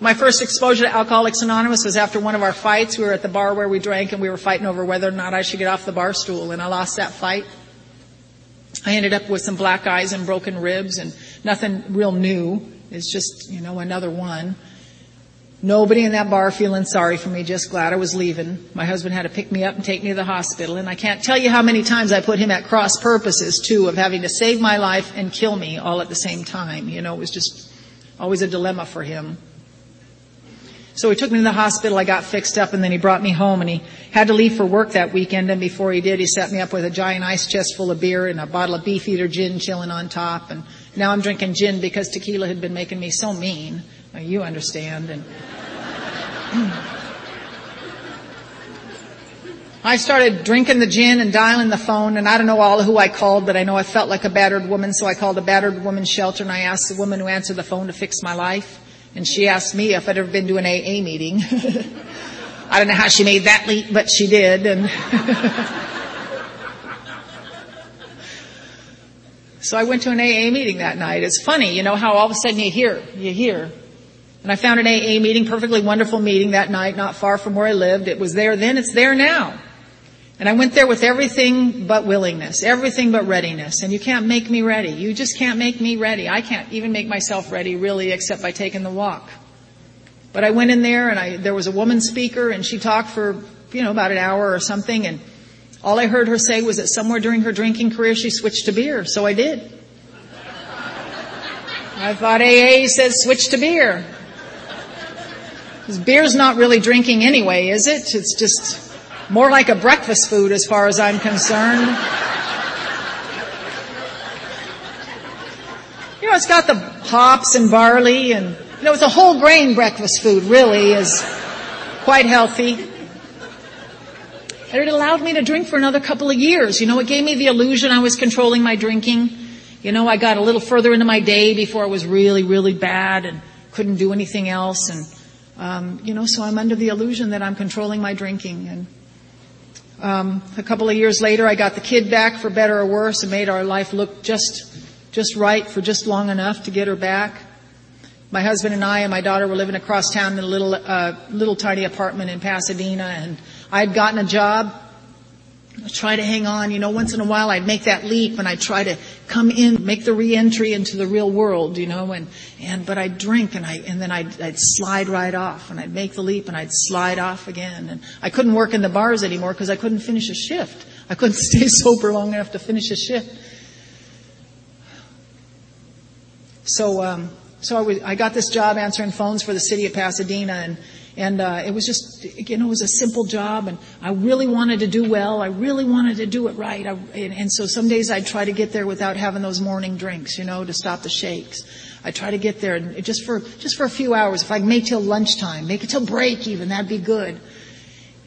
My first exposure to Alcoholics Anonymous was after one of our fights. We were at the bar where we drank and we were fighting over whether or not I should get off the bar stool and I lost that fight. I ended up with some black eyes and broken ribs and nothing real new. It's just, you know, another one. Nobody in that bar feeling sorry for me, just glad I was leaving. My husband had to pick me up and take me to the hospital, and I can't tell you how many times I put him at cross purposes too, of having to save my life and kill me all at the same time. You know, it was just always a dilemma for him. So he took me to the hospital, I got fixed up, and then he brought me home, and he had to leave for work that weekend, and before he did, he set me up with a giant ice chest full of beer and a bottle of Beefeater gin chilling on top, and now I'm drinking gin because tequila had been making me so mean. You understand, and I started drinking the gin and dialing the phone, and I don't know all who I called, but I know I felt like a battered woman, so I called a battered woman's shelter and I asked the woman who answered the phone to fix my life. And she asked me if I'd ever been to an AA meeting. I don't know how she made that leap, but she did. And so I went to an AA meeting that night. It's funny, you know, how all of a sudden you hear, you hear, and I found an AA meeting, perfectly wonderful meeting that night, not far from where I lived. It was there then, it's there now. And I went there with everything but willingness, everything but readiness. And you can't make me ready. You just can't make me ready. I can't even make myself ready really except by taking the walk. But I went in there and I, there was a woman speaker and she talked for, you know, about an hour or something and all I heard her say was that somewhere during her drinking career she switched to beer, so I did. I thought AA says switch to beer. Because beer's not really drinking anyway, is it? It's just more like a breakfast food as far as I'm concerned. You know, it's got the hops and barley and, you know, it's a whole grain breakfast food really is quite healthy. And it allowed me to drink for another couple of years. You know, it gave me the illusion I was controlling my drinking. You know, I got a little further into my day before it was really, really bad and couldn't do anything else and um, you know, so I'm under the illusion that I'm controlling my drinking. And um, a couple of years later, I got the kid back for better or worse, and made our life look just just right for just long enough to get her back. My husband and I and my daughter were living across town in a little uh, little tiny apartment in Pasadena, and I had gotten a job I try to hang on. You know, once in a while I'd make that leap and I'd try to come in, make the reentry into the real world, you know, and, and, but I'd drink and I, and then I'd, I'd slide right off and I'd make the leap and I'd slide off again. And I couldn't work in the bars anymore because I couldn't finish a shift. I couldn't stay sober long enough to finish a shift. So, um, so I, was, I got this job answering phones for the city of Pasadena and, and uh, it was just, you know, it was a simple job, and I really wanted to do well. I really wanted to do it right. I, and, and so some days I'd try to get there without having those morning drinks, you know, to stop the shakes. I try to get there and just for just for a few hours. If I could make till lunchtime, make it till break even, that'd be good.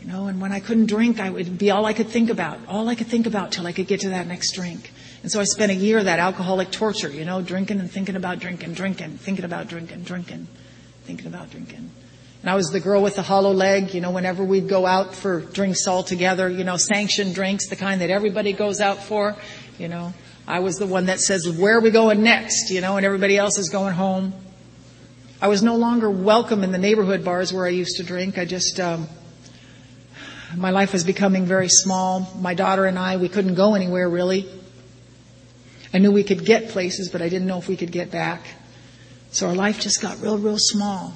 You know, and when I couldn't drink, I would be all I could think about, all I could think about till I could get to that next drink. And so I spent a year of that alcoholic torture, you know, drinking and thinking about drinking, drinking, thinking about drinking, drinking, thinking about drinking. And I was the girl with the hollow leg, you know, whenever we'd go out for drinks all together, you know, sanctioned drinks, the kind that everybody goes out for, you know. I was the one that says, where are we going next, you know, and everybody else is going home. I was no longer welcome in the neighborhood bars where I used to drink. I just, um, my life was becoming very small. My daughter and I, we couldn't go anywhere really. I knew we could get places, but I didn't know if we could get back. So our life just got real, real small.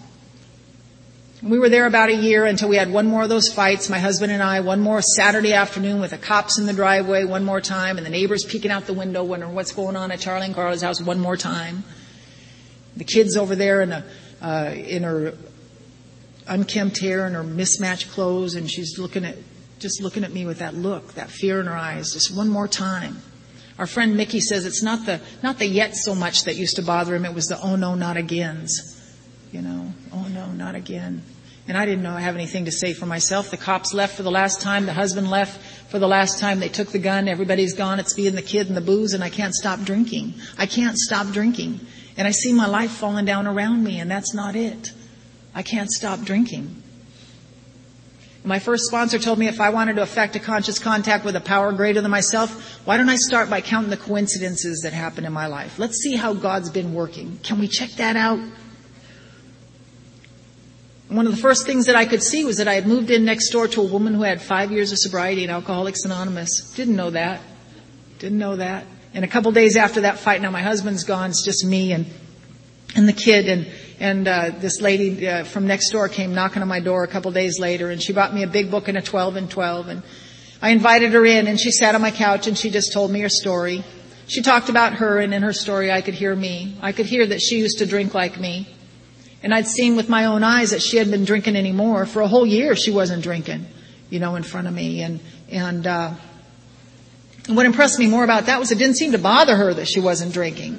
We were there about a year until we had one more of those fights, my husband and I, one more Saturday afternoon with the cops in the driveway one more time and the neighbors peeking out the window wondering what's going on at Charlie and Carla's house one more time. The kids over there in, a, uh, in her unkempt hair and her mismatched clothes and she's looking at, just looking at me with that look, that fear in her eyes, just one more time. Our friend Mickey says it's not the, not the yet so much that used to bother him, it was the oh no, not agains. You know, oh no, not again. And I didn't know I have anything to say for myself. The cops left for the last time. The husband left for the last time. They took the gun. Everybody's gone. It's me and the kid and the booze and I can't stop drinking. I can't stop drinking. And I see my life falling down around me and that's not it. I can't stop drinking. My first sponsor told me if I wanted to affect a conscious contact with a power greater than myself, why don't I start by counting the coincidences that happen in my life? Let's see how God's been working. Can we check that out? One of the first things that I could see was that I had moved in next door to a woman who had five years of sobriety in Alcoholics Anonymous. Didn't know that. Didn't know that. and a couple days after that fight, now my husband's gone, it's just me and, and the kid and, and, uh, this lady, uh, from next door came knocking on my door a couple days later and she brought me a big book and a 12 and 12 and I invited her in and she sat on my couch and she just told me her story. She talked about her and in her story I could hear me. I could hear that she used to drink like me. And I'd seen with my own eyes that she hadn't been drinking anymore. For a whole year she wasn't drinking, you know, in front of me. And, and, uh, and what impressed me more about that was it didn't seem to bother her that she wasn't drinking.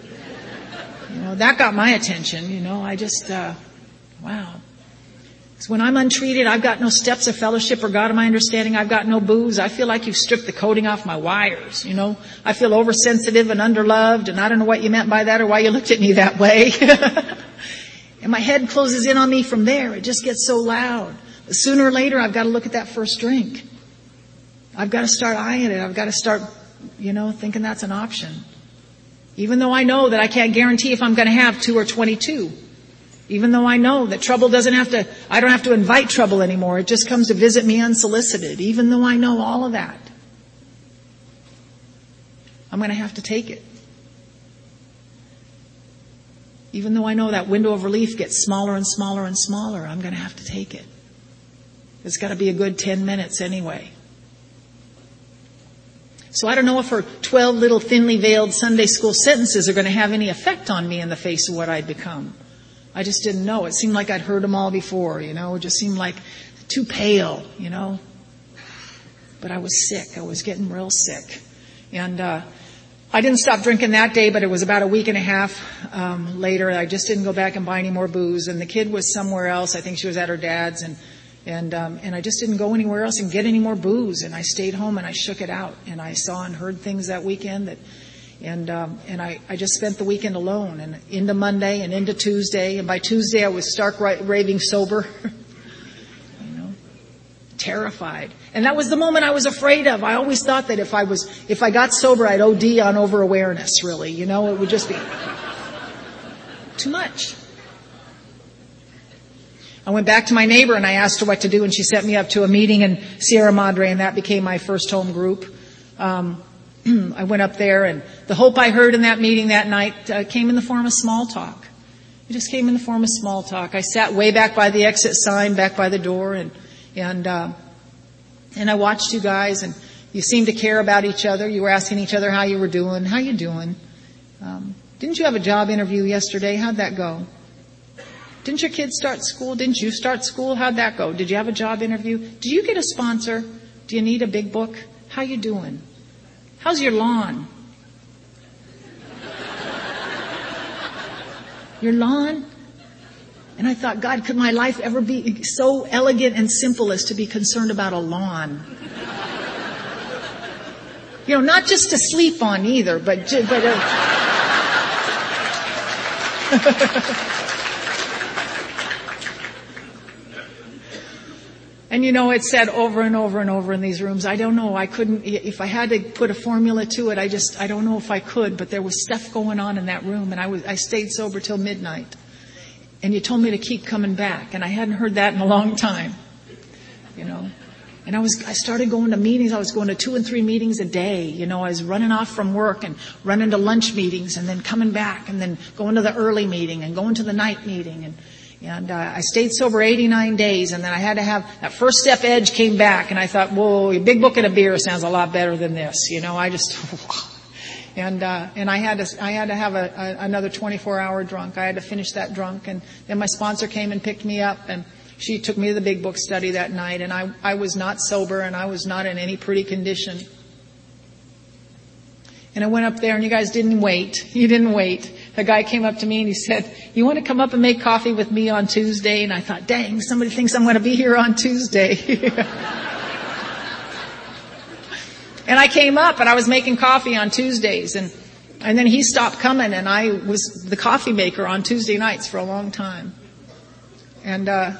You know, that got my attention, you know, I just, uh, wow. Because when I'm untreated, I've got no steps of fellowship or God of my understanding. I've got no booze. I feel like you've stripped the coating off my wires, you know. I feel oversensitive and underloved and I don't know what you meant by that or why you looked at me that way. and my head closes in on me from there. It just gets so loud. But sooner or later, I've got to look at that first drink. I've got to start eyeing it. I've got to start, you know, thinking that's an option. Even though I know that I can't guarantee if I'm going to have two or 22. Even though I know that trouble doesn't have to, I don't have to invite trouble anymore. It just comes to visit me unsolicited. Even though I know all of that. I'm going to have to take it. Even though I know that window of relief gets smaller and smaller and smaller, I'm going to have to take it. It's got to be a good 10 minutes anyway. So I don't know if her 12 little thinly veiled Sunday school sentences are going to have any effect on me in the face of what I'd become. I just didn't know. It seemed like I'd heard them all before, you know, it just seemed like too pale, you know. But I was sick. I was getting real sick. And, uh, I didn't stop drinking that day, but it was about a week and a half um, later. I just didn't go back and buy any more booze, and the kid was somewhere else. I think she was at her dad's, and and, um, and I just didn't go anywhere else and get any more booze. And I stayed home and I shook it out. And I saw and heard things that weekend that, and, um, and I, I just spent the weekend alone and into Monday and into Tuesday. And by Tuesday I was stark raving sober. terrified. And that was the moment I was afraid of. I always thought that if I was, if I got sober, I'd OD on over awareness, really. You know, it would just be too much. I went back to my neighbor and I asked her what to do and she sent me up to a meeting in Sierra Madre and that became my first home group. Um, I went up there and the hope I heard in that meeting that night uh, came in the form of small talk. It just came in the form of small talk. I sat way back by the exit sign, back by the door and, and, uh, and I watched you guys and you seemed to care about each other. You were asking each other how you were doing. How you doing? Um, didn't you have a job interview yesterday? How'd that go? Didn't your kids start school? Didn't you start school? How'd that go? Did you have a job interview? Did you get a sponsor? Do you need a big book? How you doing? How's your lawn? Your lawn? And I thought, God, could my life ever be so elegant and simple as to be concerned about a lawn? You know, not just to sleep on either, but, but, uh, And you know, it's said over and over and over in these rooms. I don't know. I couldn't, if I had to put a formula to it, I just, I don't know if I could, but there was stuff going on in that room and I was, I stayed sober till midnight. And you told me to keep coming back and I hadn't heard that in a long time. You know. And I was, I started going to meetings. I was going to two and three meetings a day. You know, I was running off from work and running to lunch meetings and then coming back and then going to the early meeting and going to the night meeting and, and uh, I stayed sober 89 days, and then I had to have that first step edge came back, and I thought, whoa, a big book and a beer sounds a lot better than this. You know, I just, and uh, and I had to I had to have a, a, another 24 hour drunk. I had to finish that drunk, and then my sponsor came and picked me up, and she took me to the big book study that night, and I I was not sober, and I was not in any pretty condition. And I went up there and you guys didn't wait. You didn't wait. A guy came up to me and he said, you want to come up and make coffee with me on Tuesday? And I thought, dang, somebody thinks I'm going to be here on Tuesday. and I came up and I was making coffee on Tuesdays and, and then he stopped coming and I was the coffee maker on Tuesday nights for a long time. And, uh,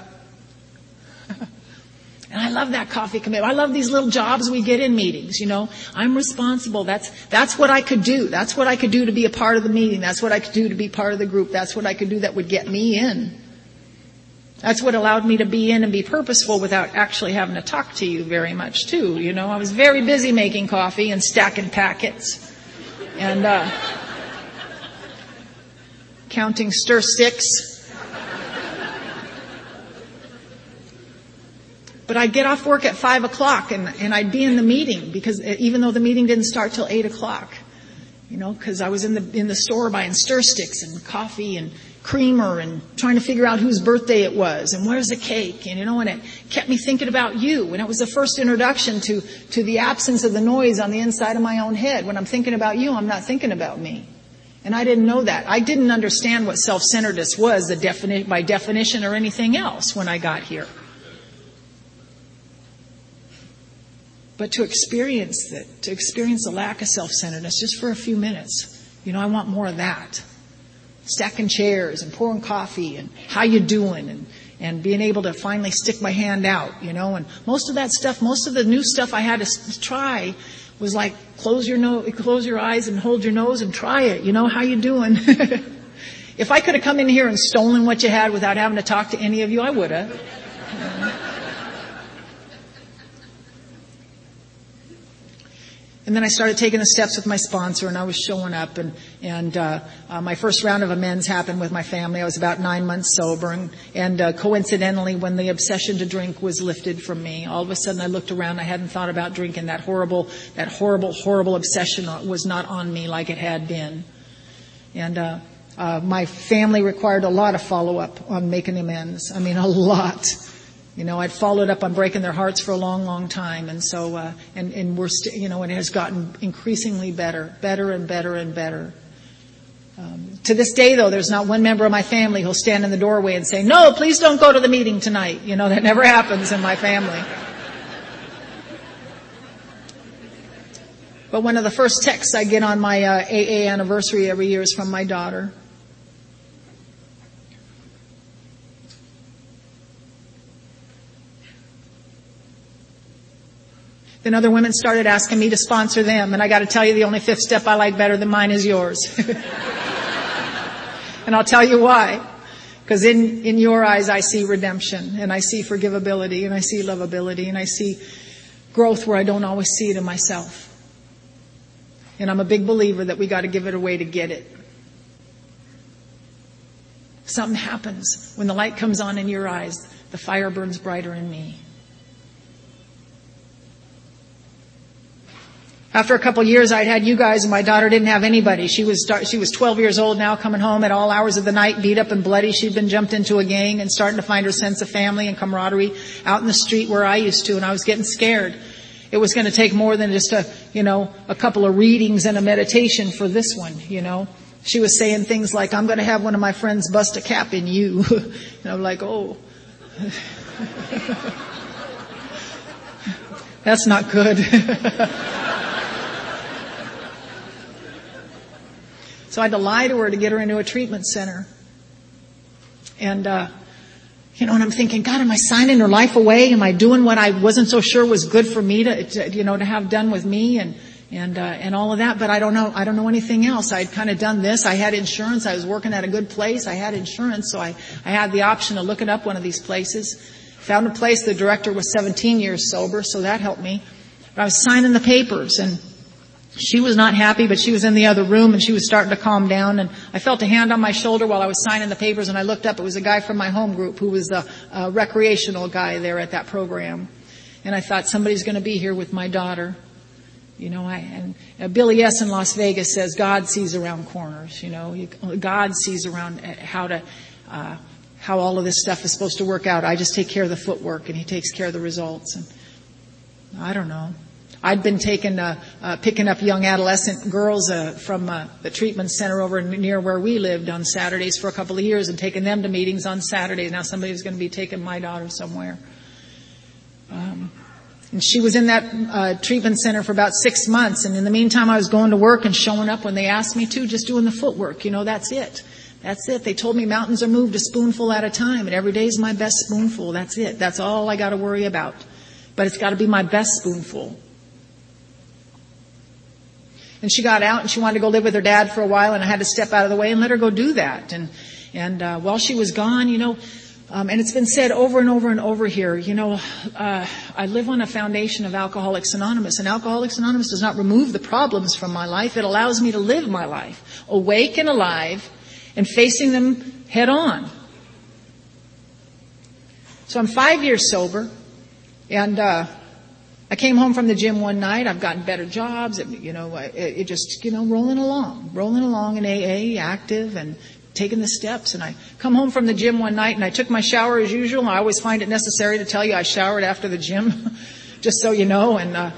and I love that coffee commitment. I love these little jobs we get in meetings, you know. I'm responsible. That's, that's what I could do. That's what I could do to be a part of the meeting. That's what I could do to be part of the group. That's what I could do that would get me in. That's what allowed me to be in and be purposeful without actually having to talk to you very much too. You know, I was very busy making coffee and stacking packets and uh, counting stir sticks. But I'd get off work at five o'clock and, and I'd be in the meeting because even though the meeting didn't start till eight o'clock, you know, because I was in the in the store buying stir sticks and coffee and creamer and trying to figure out whose birthday it was and where's the cake and you know and it kept me thinking about you. And it was the first introduction to to the absence of the noise on the inside of my own head. When i'm thinking about you i'm not thinking about me. And i didn't know that. I didn't understand what self-centeredness was the defini- by definition or anything else when i got here. But to experience it to experience the lack of self-centeredness just for a few minutes you know i want more of that stacking chairs and pouring coffee and how you doing and and being able to finally stick my hand out, you know, and most of that stuff, most of the new stuff I had to try was like close your nose, close your eyes and hold your nose and try it, you know, how you doing? if I could have come in here and stolen what you had without having to talk to any of you, I would have. You know? And then I started taking the steps with my sponsor, and I was showing up. And and uh, uh, my first round of amends happened with my family. I was about nine months sober, and, and uh, coincidentally, when the obsession to drink was lifted from me, all of a sudden I looked around. I hadn't thought about drinking. That horrible, that horrible, horrible obsession was not on me like it had been. And uh, uh, my family required a lot of follow up on making amends. I mean, a lot. You know, I'd followed up on breaking their hearts for a long, long time, and so uh, and and we're st- you know, and it has gotten increasingly better, better and better and better. Um, to this day, though, there's not one member of my family who'll stand in the doorway and say, "No, please don't go to the meeting tonight." You know, that never happens in my family. But one of the first texts I get on my uh, AA anniversary every year is from my daughter. Then other women started asking me to sponsor them, and I got to tell you, the only fifth step I like better than mine is yours. and I'll tell you why. Because in, in your eyes, I see redemption, and I see forgivability, and I see lovability, and I see growth where I don't always see it in myself. And I'm a big believer that we got to give it away to get it. Something happens when the light comes on in your eyes, the fire burns brighter in me. After a couple years, I'd had you guys, and my daughter didn't have anybody. She was she was 12 years old now, coming home at all hours of the night, beat up and bloody. She'd been jumped into a gang and starting to find her sense of family and camaraderie out in the street where I used to, and I was getting scared. It was going to take more than just a, you know, a couple of readings and a meditation for this one, you know. She was saying things like, "I'm going to have one of my friends bust a cap in you," and I'm like, "Oh." That's not good. So I had to lie to her to get her into a treatment center. And, uh, you know, and I'm thinking, God, am I signing her life away? Am I doing what I wasn't so sure was good for me to, to you know, to have done with me and, and, uh, and all of that? But I don't know, I don't know anything else. I'd kind of done this. I had insurance. I was working at a good place. I had insurance. So I, I had the option of looking up one of these places. Found a place. The director was 17 years sober. So that helped me. But I was signing the papers and, she was not happy, but she was in the other room and she was starting to calm down. And I felt a hand on my shoulder while I was signing the papers and I looked up. It was a guy from my home group who was a, a recreational guy there at that program. And I thought somebody's going to be here with my daughter. You know, I, and uh, Billy S. in Las Vegas says God sees around corners. You know, God sees around uh, how to, uh, how all of this stuff is supposed to work out. I just take care of the footwork and he takes care of the results. And I don't know. I'd been taking, uh, uh, picking up young adolescent girls uh, from uh, the treatment center over near where we lived on Saturdays for a couple of years and taking them to meetings on Saturdays. Now somebody was going to be taking my daughter somewhere. Um, and she was in that uh, treatment center for about six months. And in the meantime, I was going to work and showing up when they asked me to, just doing the footwork. You know, that's it. That's it. They told me mountains are moved a spoonful at a time, and every day is my best spoonful. That's it. That's all I got to worry about. But it's got to be my best spoonful. And she got out and she wanted to go live with her dad for a while and I had to step out of the way and let her go do that. And, and, uh, while she was gone, you know, Um, and it's been said over and over and over here, you know, uh, I live on a foundation of Alcoholics Anonymous, and Alcoholics Anonymous does not remove the problems from my life. It allows me to live my life, awake and alive, and facing them head on. So I'm five years sober, and uh, I came home from the gym one night. I've gotten better jobs. It, you know, it, it just you know rolling along, rolling along in AA, active, and taking the steps. And I come home from the gym one night and I took my shower as usual. I always find it necessary to tell you I showered after the gym, just so you know. And, uh,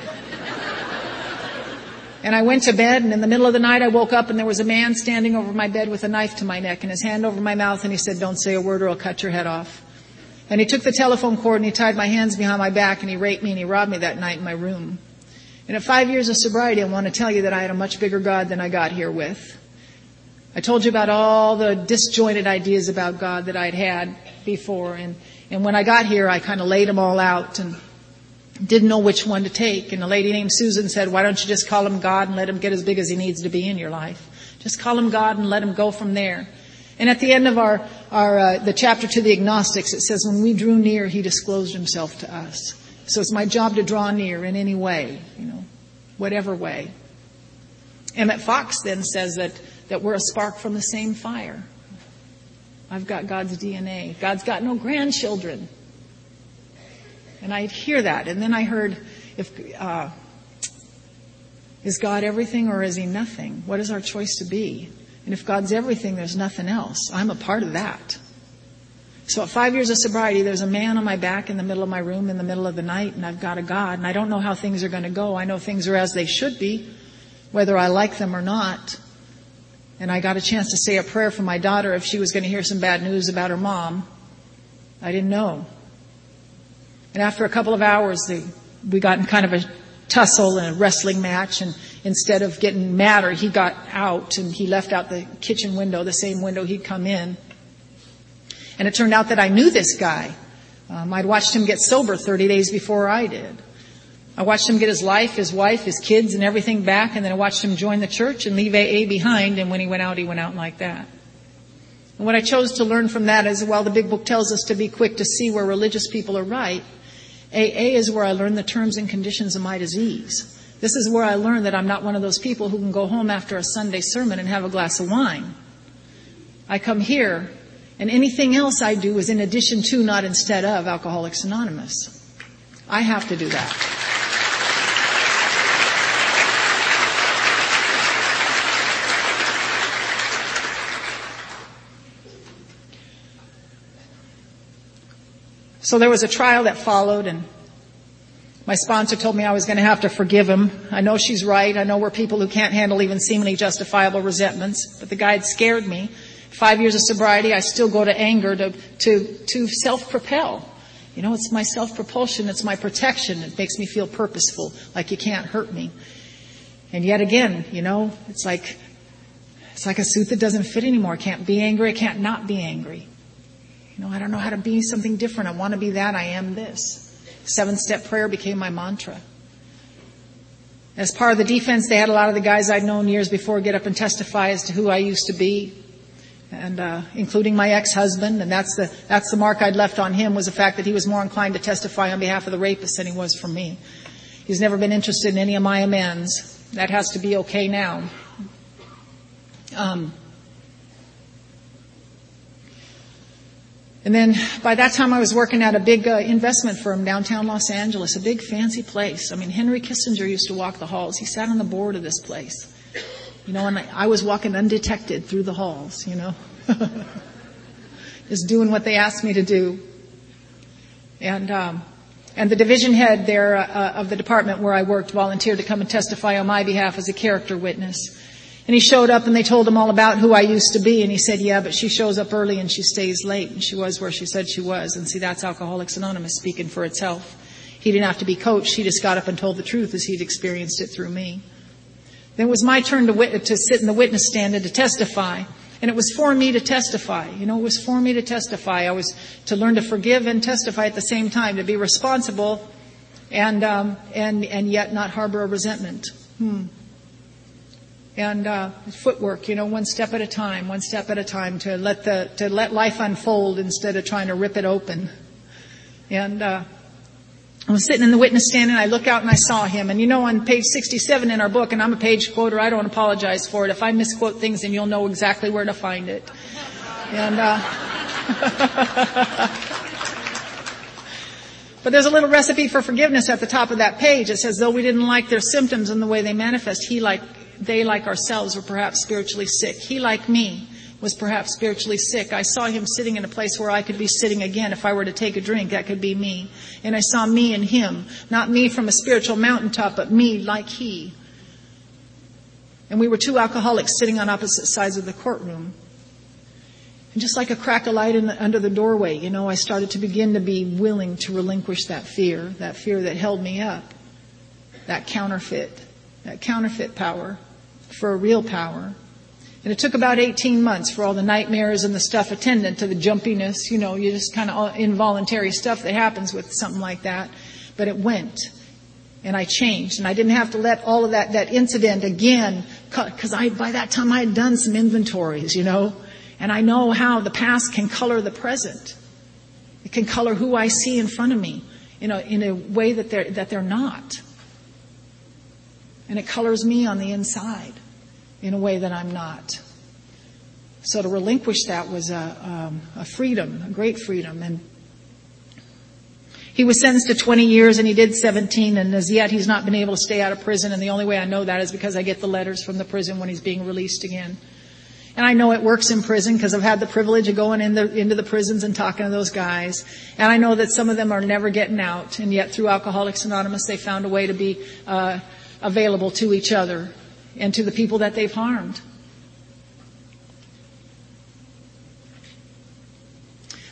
and I went to bed and in the middle of the night I woke up and there was a man standing over my bed with a knife to my neck and his hand over my mouth and he said, don't say a word or I'll cut your head off. And he took the telephone cord and he tied my hands behind my back and he raped me and he robbed me that night in my room. And at five years of sobriety, I want to tell you that I had a much bigger God than I got here with. I told you about all the disjointed ideas about God that I'd had before. And, and when I got here, I kind of laid them all out and didn't know which one to take. And a lady named Susan said, why don't you just call him God and let him get as big as he needs to be in your life? Just call him God and let him go from there. And at the end of our, our uh, the chapter to the agnostics, it says, when we drew near, he disclosed himself to us. So it's my job to draw near in any way, you know, whatever way. Emmett Fox then says that that we're a spark from the same fire. I've got God's DNA. God's got no grandchildren. And I hear that. And then I heard, if, uh, is God everything or is he nothing? What is our choice to be? And if God's everything, there's nothing else. I'm a part of that. So at five years of sobriety, there's a man on my back in the middle of my room in the middle of the night, and I've got a God, and I don't know how things are going to go. I know things are as they should be, whether I like them or not. And I got a chance to say a prayer for my daughter if she was going to hear some bad news about her mom. I didn't know. And after a couple of hours, they, we got in kind of a tussle and a wrestling match. And instead of getting madder, he got out and he left out the kitchen window, the same window he'd come in. And it turned out that I knew this guy. Um, I'd watched him get sober 30 days before I did. I watched him get his life, his wife, his kids, and everything back, and then I watched him join the church and leave AA behind, and when he went out, he went out like that. And what I chose to learn from that is, while the big book tells us to be quick to see where religious people are right, AA is where I learned the terms and conditions of my disease. This is where I learned that I'm not one of those people who can go home after a Sunday sermon and have a glass of wine. I come here, and anything else I do is in addition to, not instead of, Alcoholics Anonymous. I have to do that. So there was a trial that followed and my sponsor told me I was going to have to forgive him. I know she's right. I know we're people who can't handle even seemingly justifiable resentments, but the guy had scared me. Five years of sobriety, I still go to anger to, to, to self-propel. You know, it's my self-propulsion. It's my protection. It makes me feel purposeful, like you can't hurt me. And yet again, you know, it's like, it's like a suit that doesn't fit anymore. Can't be angry. I can't not be angry. You know, I don't know how to be something different. I want to be that. I am this. Seven step prayer became my mantra. As part of the defense, they had a lot of the guys I'd known years before get up and testify as to who I used to be, and uh, including my ex-husband. And that's the that's the mark I'd left on him was the fact that he was more inclined to testify on behalf of the rapist than he was for me. He's never been interested in any of my amends. That has to be okay now. Um, And then by that time I was working at a big uh, investment firm downtown Los Angeles, a big fancy place. I mean, Henry Kissinger used to walk the halls. He sat on the board of this place. You know, and I, I was walking undetected through the halls, you know. Just doing what they asked me to do. And, um, and the division head there uh, of the department where I worked volunteered to come and testify on my behalf as a character witness. And he showed up and they told him all about who I used to be. And he said, yeah, but she shows up early and she stays late. And she was where she said she was. And see, that's Alcoholics Anonymous speaking for itself. He didn't have to be coached. He just got up and told the truth as he'd experienced it through me. Then it was my turn to, wit- to sit in the witness stand and to testify. And it was for me to testify. You know, it was for me to testify. I was to learn to forgive and testify at the same time, to be responsible and, um, and, and yet not harbor a resentment. Hmm. And uh, footwork. You know, one step at a time, one step at a time to let the to let life unfold instead of trying to rip it open. And uh, I was sitting in the witness stand and I look out and I saw him. And you know, on page 67 in our book, and I'm a page quoter, I don't apologize for it. If I misquote things, then you'll know exactly where to find it. And uh, But there's a little recipe for forgiveness at the top of that page. It says, though we didn't like their symptoms and the way they manifest, he like, they like ourselves were perhaps spiritually sick. He like me was perhaps spiritually sick. I saw him sitting in a place where I could be sitting again. If I were to take a drink, that could be me. And I saw me and him. Not me from a spiritual mountaintop, but me like he. And we were two alcoholics sitting on opposite sides of the courtroom. And just like a crack of light the, under the doorway, you know, I started to begin to be willing to relinquish that fear, that fear that held me up, that counterfeit, that counterfeit power for a real power. And it took about 18 months for all the nightmares and the stuff attendant to the jumpiness, you know, you just kind of involuntary stuff that happens with something like that. But it went. And I changed. And I didn't have to let all of that, that incident again, cause I, by that time I had done some inventories, you know. And I know how the past can color the present. It can color who I see in front of me in a, in a way that they're, that they're not. And it colors me on the inside in a way that I'm not. So to relinquish that was a, um, a freedom, a great freedom. And he was sentenced to 20 years and he did 17 and as yet he's not been able to stay out of prison and the only way I know that is because I get the letters from the prison when he's being released again. And I know it works in prison because I've had the privilege of going in the, into the prisons and talking to those guys. And I know that some of them are never getting out. And yet through Alcoholics Anonymous, they found a way to be uh, available to each other and to the people that they've harmed.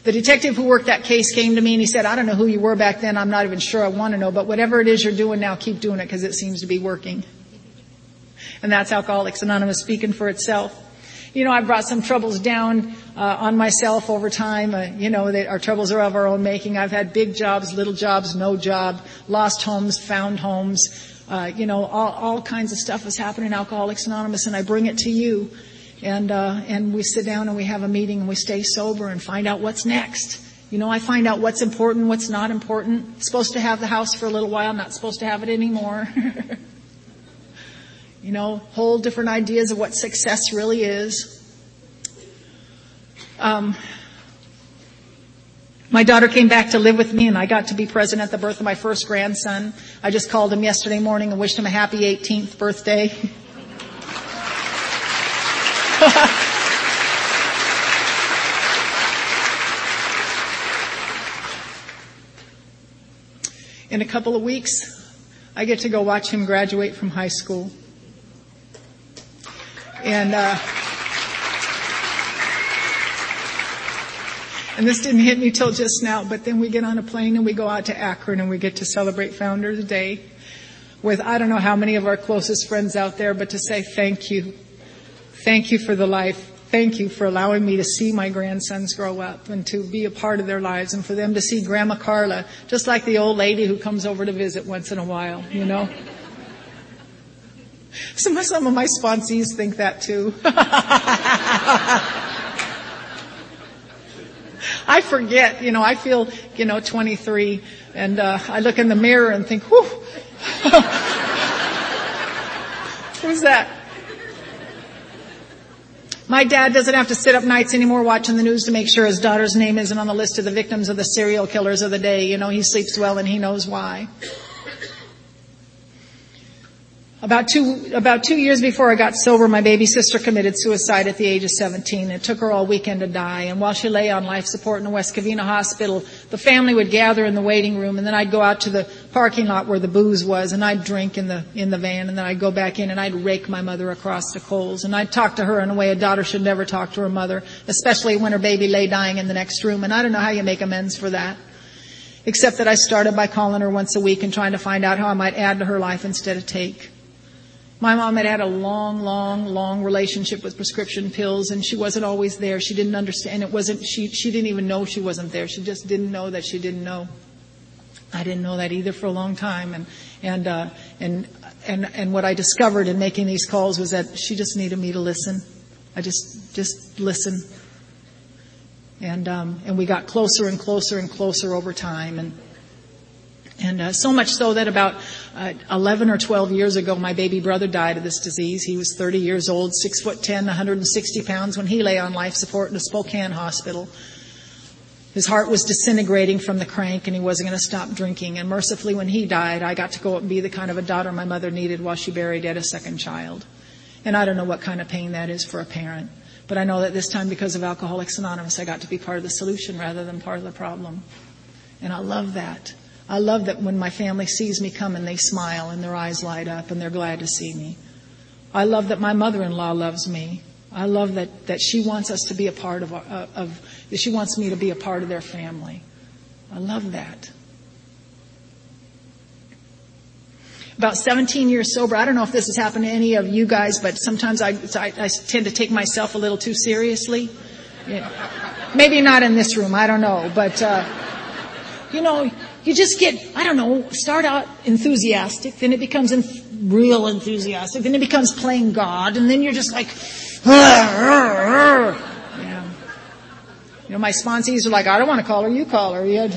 The detective who worked that case came to me and he said, I don't know who you were back then. I'm not even sure I want to know, but whatever it is you're doing now, keep doing it because it seems to be working. And that's Alcoholics Anonymous speaking for itself you know, I brought some troubles down uh, on myself over time. Uh, you know, they, our troubles are of our own making. I've had big jobs, little jobs, no job, lost homes, found homes. Uh, you know, all, all kinds of stuff is happening in Alcoholics Anonymous, and I bring it to you. And uh, and we sit down and we have a meeting and we stay sober and find out what's next. You know, I find out what's important, what's not important. Supposed to have the house for a little while, not supposed to have it anymore. You know, whole different ideas of what success really is. Um, my daughter came back to live with me and I got to be present at the birth of my first grandson. I just called him yesterday morning and wished him a happy 18th birthday. In a couple of weeks, I get to go watch him graduate from high school. And, uh, and this didn't hit me till just now, but then we get on a plane and we go out to Akron and we get to celebrate Founders Day with I don't know how many of our closest friends out there, but to say thank you. Thank you for the life. Thank you for allowing me to see my grandsons grow up and to be a part of their lives and for them to see Grandma Carla, just like the old lady who comes over to visit once in a while, you know. Some, some of my sponsees think that too. I forget, you know, I feel, you know, 23 and uh, I look in the mirror and think, whew. Who's that? My dad doesn't have to sit up nights anymore watching the news to make sure his daughter's name isn't on the list of the victims of the serial killers of the day. You know, he sleeps well and he knows why. About two, about two years before I got sober, my baby sister committed suicide at the age of 17. It took her all weekend to die. And while she lay on life support in the West Covina hospital, the family would gather in the waiting room and then I'd go out to the parking lot where the booze was and I'd drink in the, in the van and then I'd go back in and I'd rake my mother across the coals and I'd talk to her in a way a daughter should never talk to her mother, especially when her baby lay dying in the next room. And I don't know how you make amends for that. Except that I started by calling her once a week and trying to find out how I might add to her life instead of take. My mom had had a long, long, long relationship with prescription pills and she wasn't always there. She didn't understand. It wasn't, she, she didn't even know she wasn't there. She just didn't know that she didn't know. I didn't know that either for a long time and, and, uh, and and, and what I discovered in making these calls was that she just needed me to listen. I just, just listen. And, um, and we got closer and closer and closer over time. And, and uh, so much so that about uh, 11 or 12 years ago, my baby brother died of this disease. He was 30 years old, 6 foot 10, 160 pounds when he lay on life support in a Spokane hospital. His heart was disintegrating from the crank and he wasn't going to stop drinking. And mercifully, when he died, I got to go and be the kind of a daughter my mother needed while she buried yet a second child. And I don't know what kind of pain that is for a parent. But I know that this time, because of Alcoholics Anonymous, I got to be part of the solution rather than part of the problem. And I love that. I love that when my family sees me coming, they smile and their eyes light up and they're glad to see me. I love that my mother-in-law loves me. I love that, that she wants us to be a part of, uh, of, that she wants me to be a part of their family. I love that. About 17 years sober. I don't know if this has happened to any of you guys, but sometimes I, I, I tend to take myself a little too seriously. Yeah. Maybe not in this room, I don't know, but, uh, you know, you just get, I don't know, start out enthusiastic, then it becomes real enthusiastic, then it becomes playing God, and then you're just like, yeah. You know, my sponsees are like, I don't want to call her, you call her. Yeah.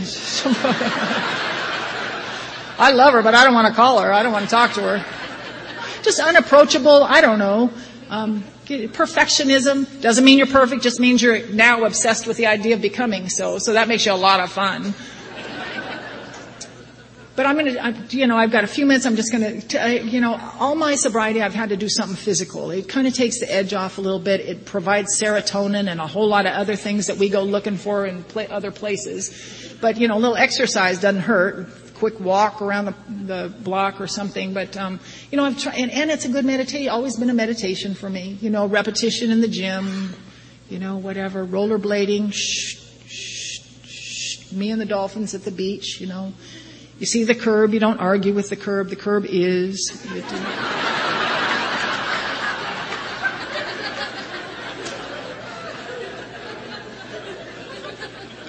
I love her, but I don't want to call her. I don't want to talk to her. Just unapproachable, I don't know. Um, perfectionism doesn't mean you're perfect, just means you're now obsessed with the idea of becoming so. So that makes you a lot of fun. But I'm going to, you know, I've got a few minutes. I'm just going to, you know, all my sobriety, I've had to do something physical. It kind of takes the edge off a little bit. It provides serotonin and a whole lot of other things that we go looking for in other places. But, you know, a little exercise doesn't hurt. Quick walk around the, the block or something. But, um, you know, I've tried, and, and it's a good meditation. Always been a meditation for me. You know, repetition in the gym. You know, whatever. Rollerblading. Shh, shh, shh. Me and the dolphins at the beach. You know you see the curb, you don't argue with the curb, the curb is.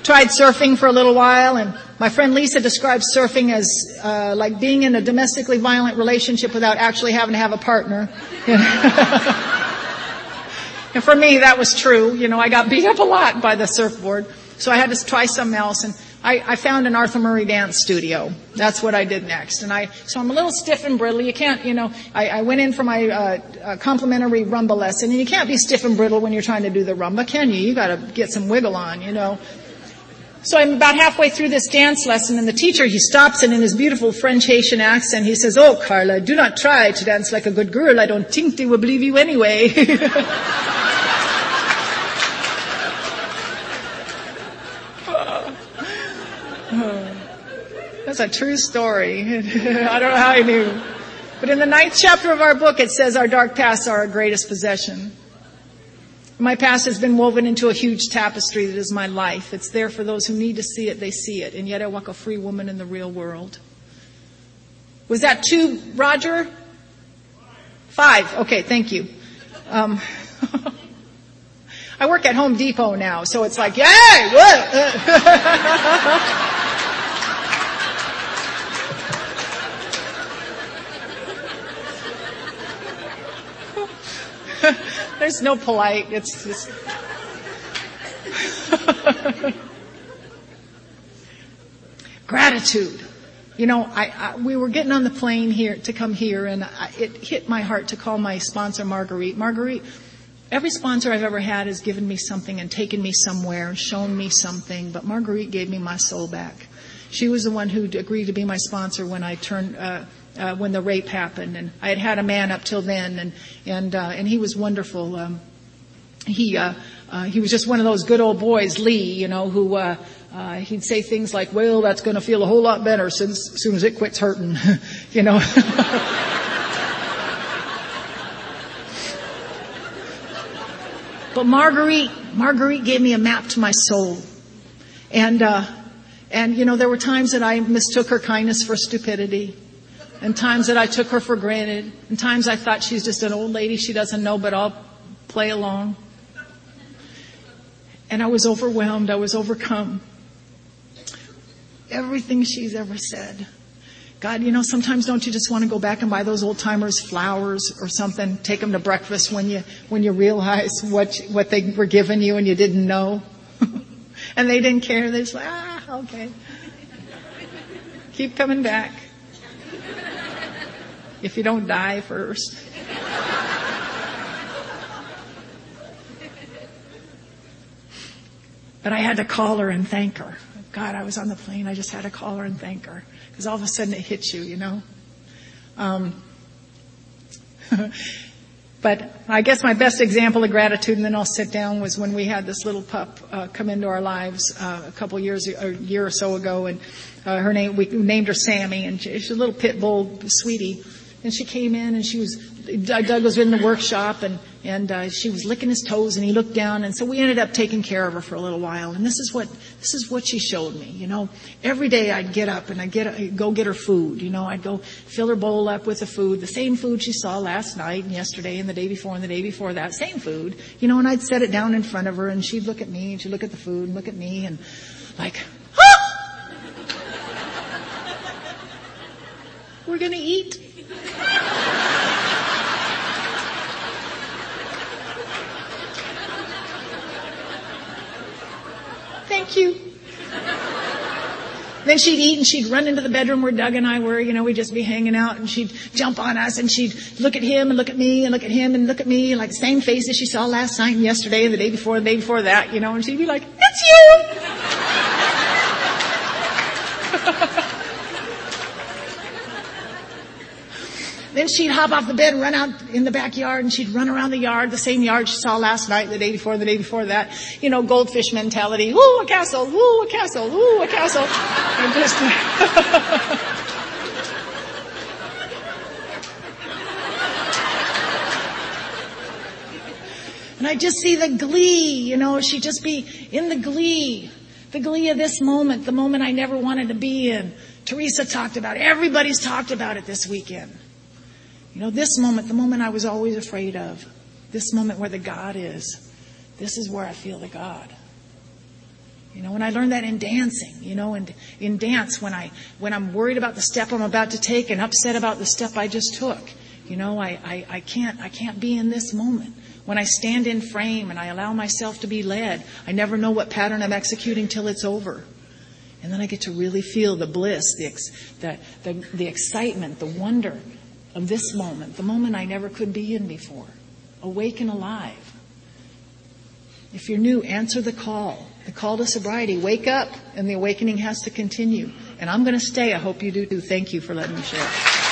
Tried surfing for a little while, and my friend Lisa describes surfing as uh, like being in a domestically violent relationship without actually having to have a partner. and for me, that was true. You know, I got beat up a lot by the surfboard, so I had to try something else. And I, I found an Arthur Murray dance studio. That's what I did next. And I, so I'm a little stiff and brittle. You can't, you know, I, I went in for my uh, uh, complimentary rumba lesson, and you can't be stiff and brittle when you're trying to do the rumba, can you? You got to get some wiggle on, you know. So I'm about halfway through this dance lesson, and the teacher he stops and in his beautiful French Haitian accent he says, "Oh, Carla, do not try to dance like a good girl. I don't think they will believe you anyway." That's a true story. I don't know how he knew. But in the ninth chapter of our book, it says our dark pasts are our greatest possession. My past has been woven into a huge tapestry that is my life. It's there for those who need to see it, they see it. And yet I walk a free woman in the real world. Was that two, Roger? Five. Okay, thank you. Um, I work at Home Depot now, so it's like, yay! What? There's no polite. It's just. Gratitude. You know, I, I, we were getting on the plane here to come here, and I, it hit my heart to call my sponsor Marguerite. Marguerite, every sponsor I've ever had has given me something and taken me somewhere and shown me something, but Marguerite gave me my soul back. She was the one who agreed to be my sponsor when I turned. Uh, uh, when the rape happened, and I had had a man up till then, and and uh, and he was wonderful. Um, he uh, uh, he was just one of those good old boys, Lee, you know, who uh, uh, he'd say things like, "Well, that's going to feel a whole lot better since, as soon as it quits hurting," you know. but Marguerite, Marguerite gave me a map to my soul, and uh, and you know there were times that I mistook her kindness for stupidity and times that I took her for granted, and times I thought she's just an old lady she doesn't know, but I'll play along. And I was overwhelmed, I was overcome. Everything she's ever said God, you know, sometimes don't you just want to go back and buy those old timers flowers or something, take them to breakfast when you, when you realize what, what they were giving you and you didn't know? and they didn't care. They just like, ah, okay. Keep coming back. If you don't die first. But I had to call her and thank her. God, I was on the plane. I just had to call her and thank her. Because all of a sudden it hits you, you know? Um, but I guess my best example of gratitude, and then I'll sit down, was when we had this little pup uh, come into our lives uh, a couple years, a year or so ago, and uh, her name we named her Sammy, and she's a little pit bull sweetie. And she came in and she was, Doug was in the workshop and, and uh, she was licking his toes and he looked down and so we ended up taking care of her for a little while. And this is what, this is what she showed me, you know. Every day I'd get up and I'd get, I'd go get her food, you know. I'd go fill her bowl up with the food, the same food she saw last night and yesterday and the day before and the day before that, same food, you know, and I'd set it down in front of her and she'd look at me and she'd look at the food and look at me and like, ah! We're gonna eat. Thank you. Then she'd eat and she'd run into the bedroom where Doug and I were, you know, we'd just be hanging out and she'd jump on us and she'd look at him and look at me and look at him and look at me like the same faces she saw last night and yesterday and the day before and the day before that, you know, and she'd be like, it's you! Then she'd hop off the bed and run out in the backyard and she'd run around the yard, the same yard she saw last night, the day before, the day before that. You know, goldfish mentality. Ooh, a castle. Ooh, a castle. Ooh, a castle. And just, and I just see the glee, you know, she'd just be in the glee. The glee of this moment, the moment I never wanted to be in. Teresa talked about it. Everybody's talked about it this weekend. You know, this moment, the moment I was always afraid of, this moment where the God is, this is where I feel the God. You know, when I learned that in dancing, you know, and in dance, when I, when I'm worried about the step I'm about to take and upset about the step I just took, you know, I, I, I can't, I can't be in this moment. When I stand in frame and I allow myself to be led, I never know what pattern I'm executing till it's over. And then I get to really feel the bliss, the, the, the, the excitement, the wonder, of this moment, the moment I never could be in before. Awake and alive. If you're new, answer the call. The call to sobriety. Wake up, and the awakening has to continue. And I'm going to stay. I hope you do too. Thank you for letting me share.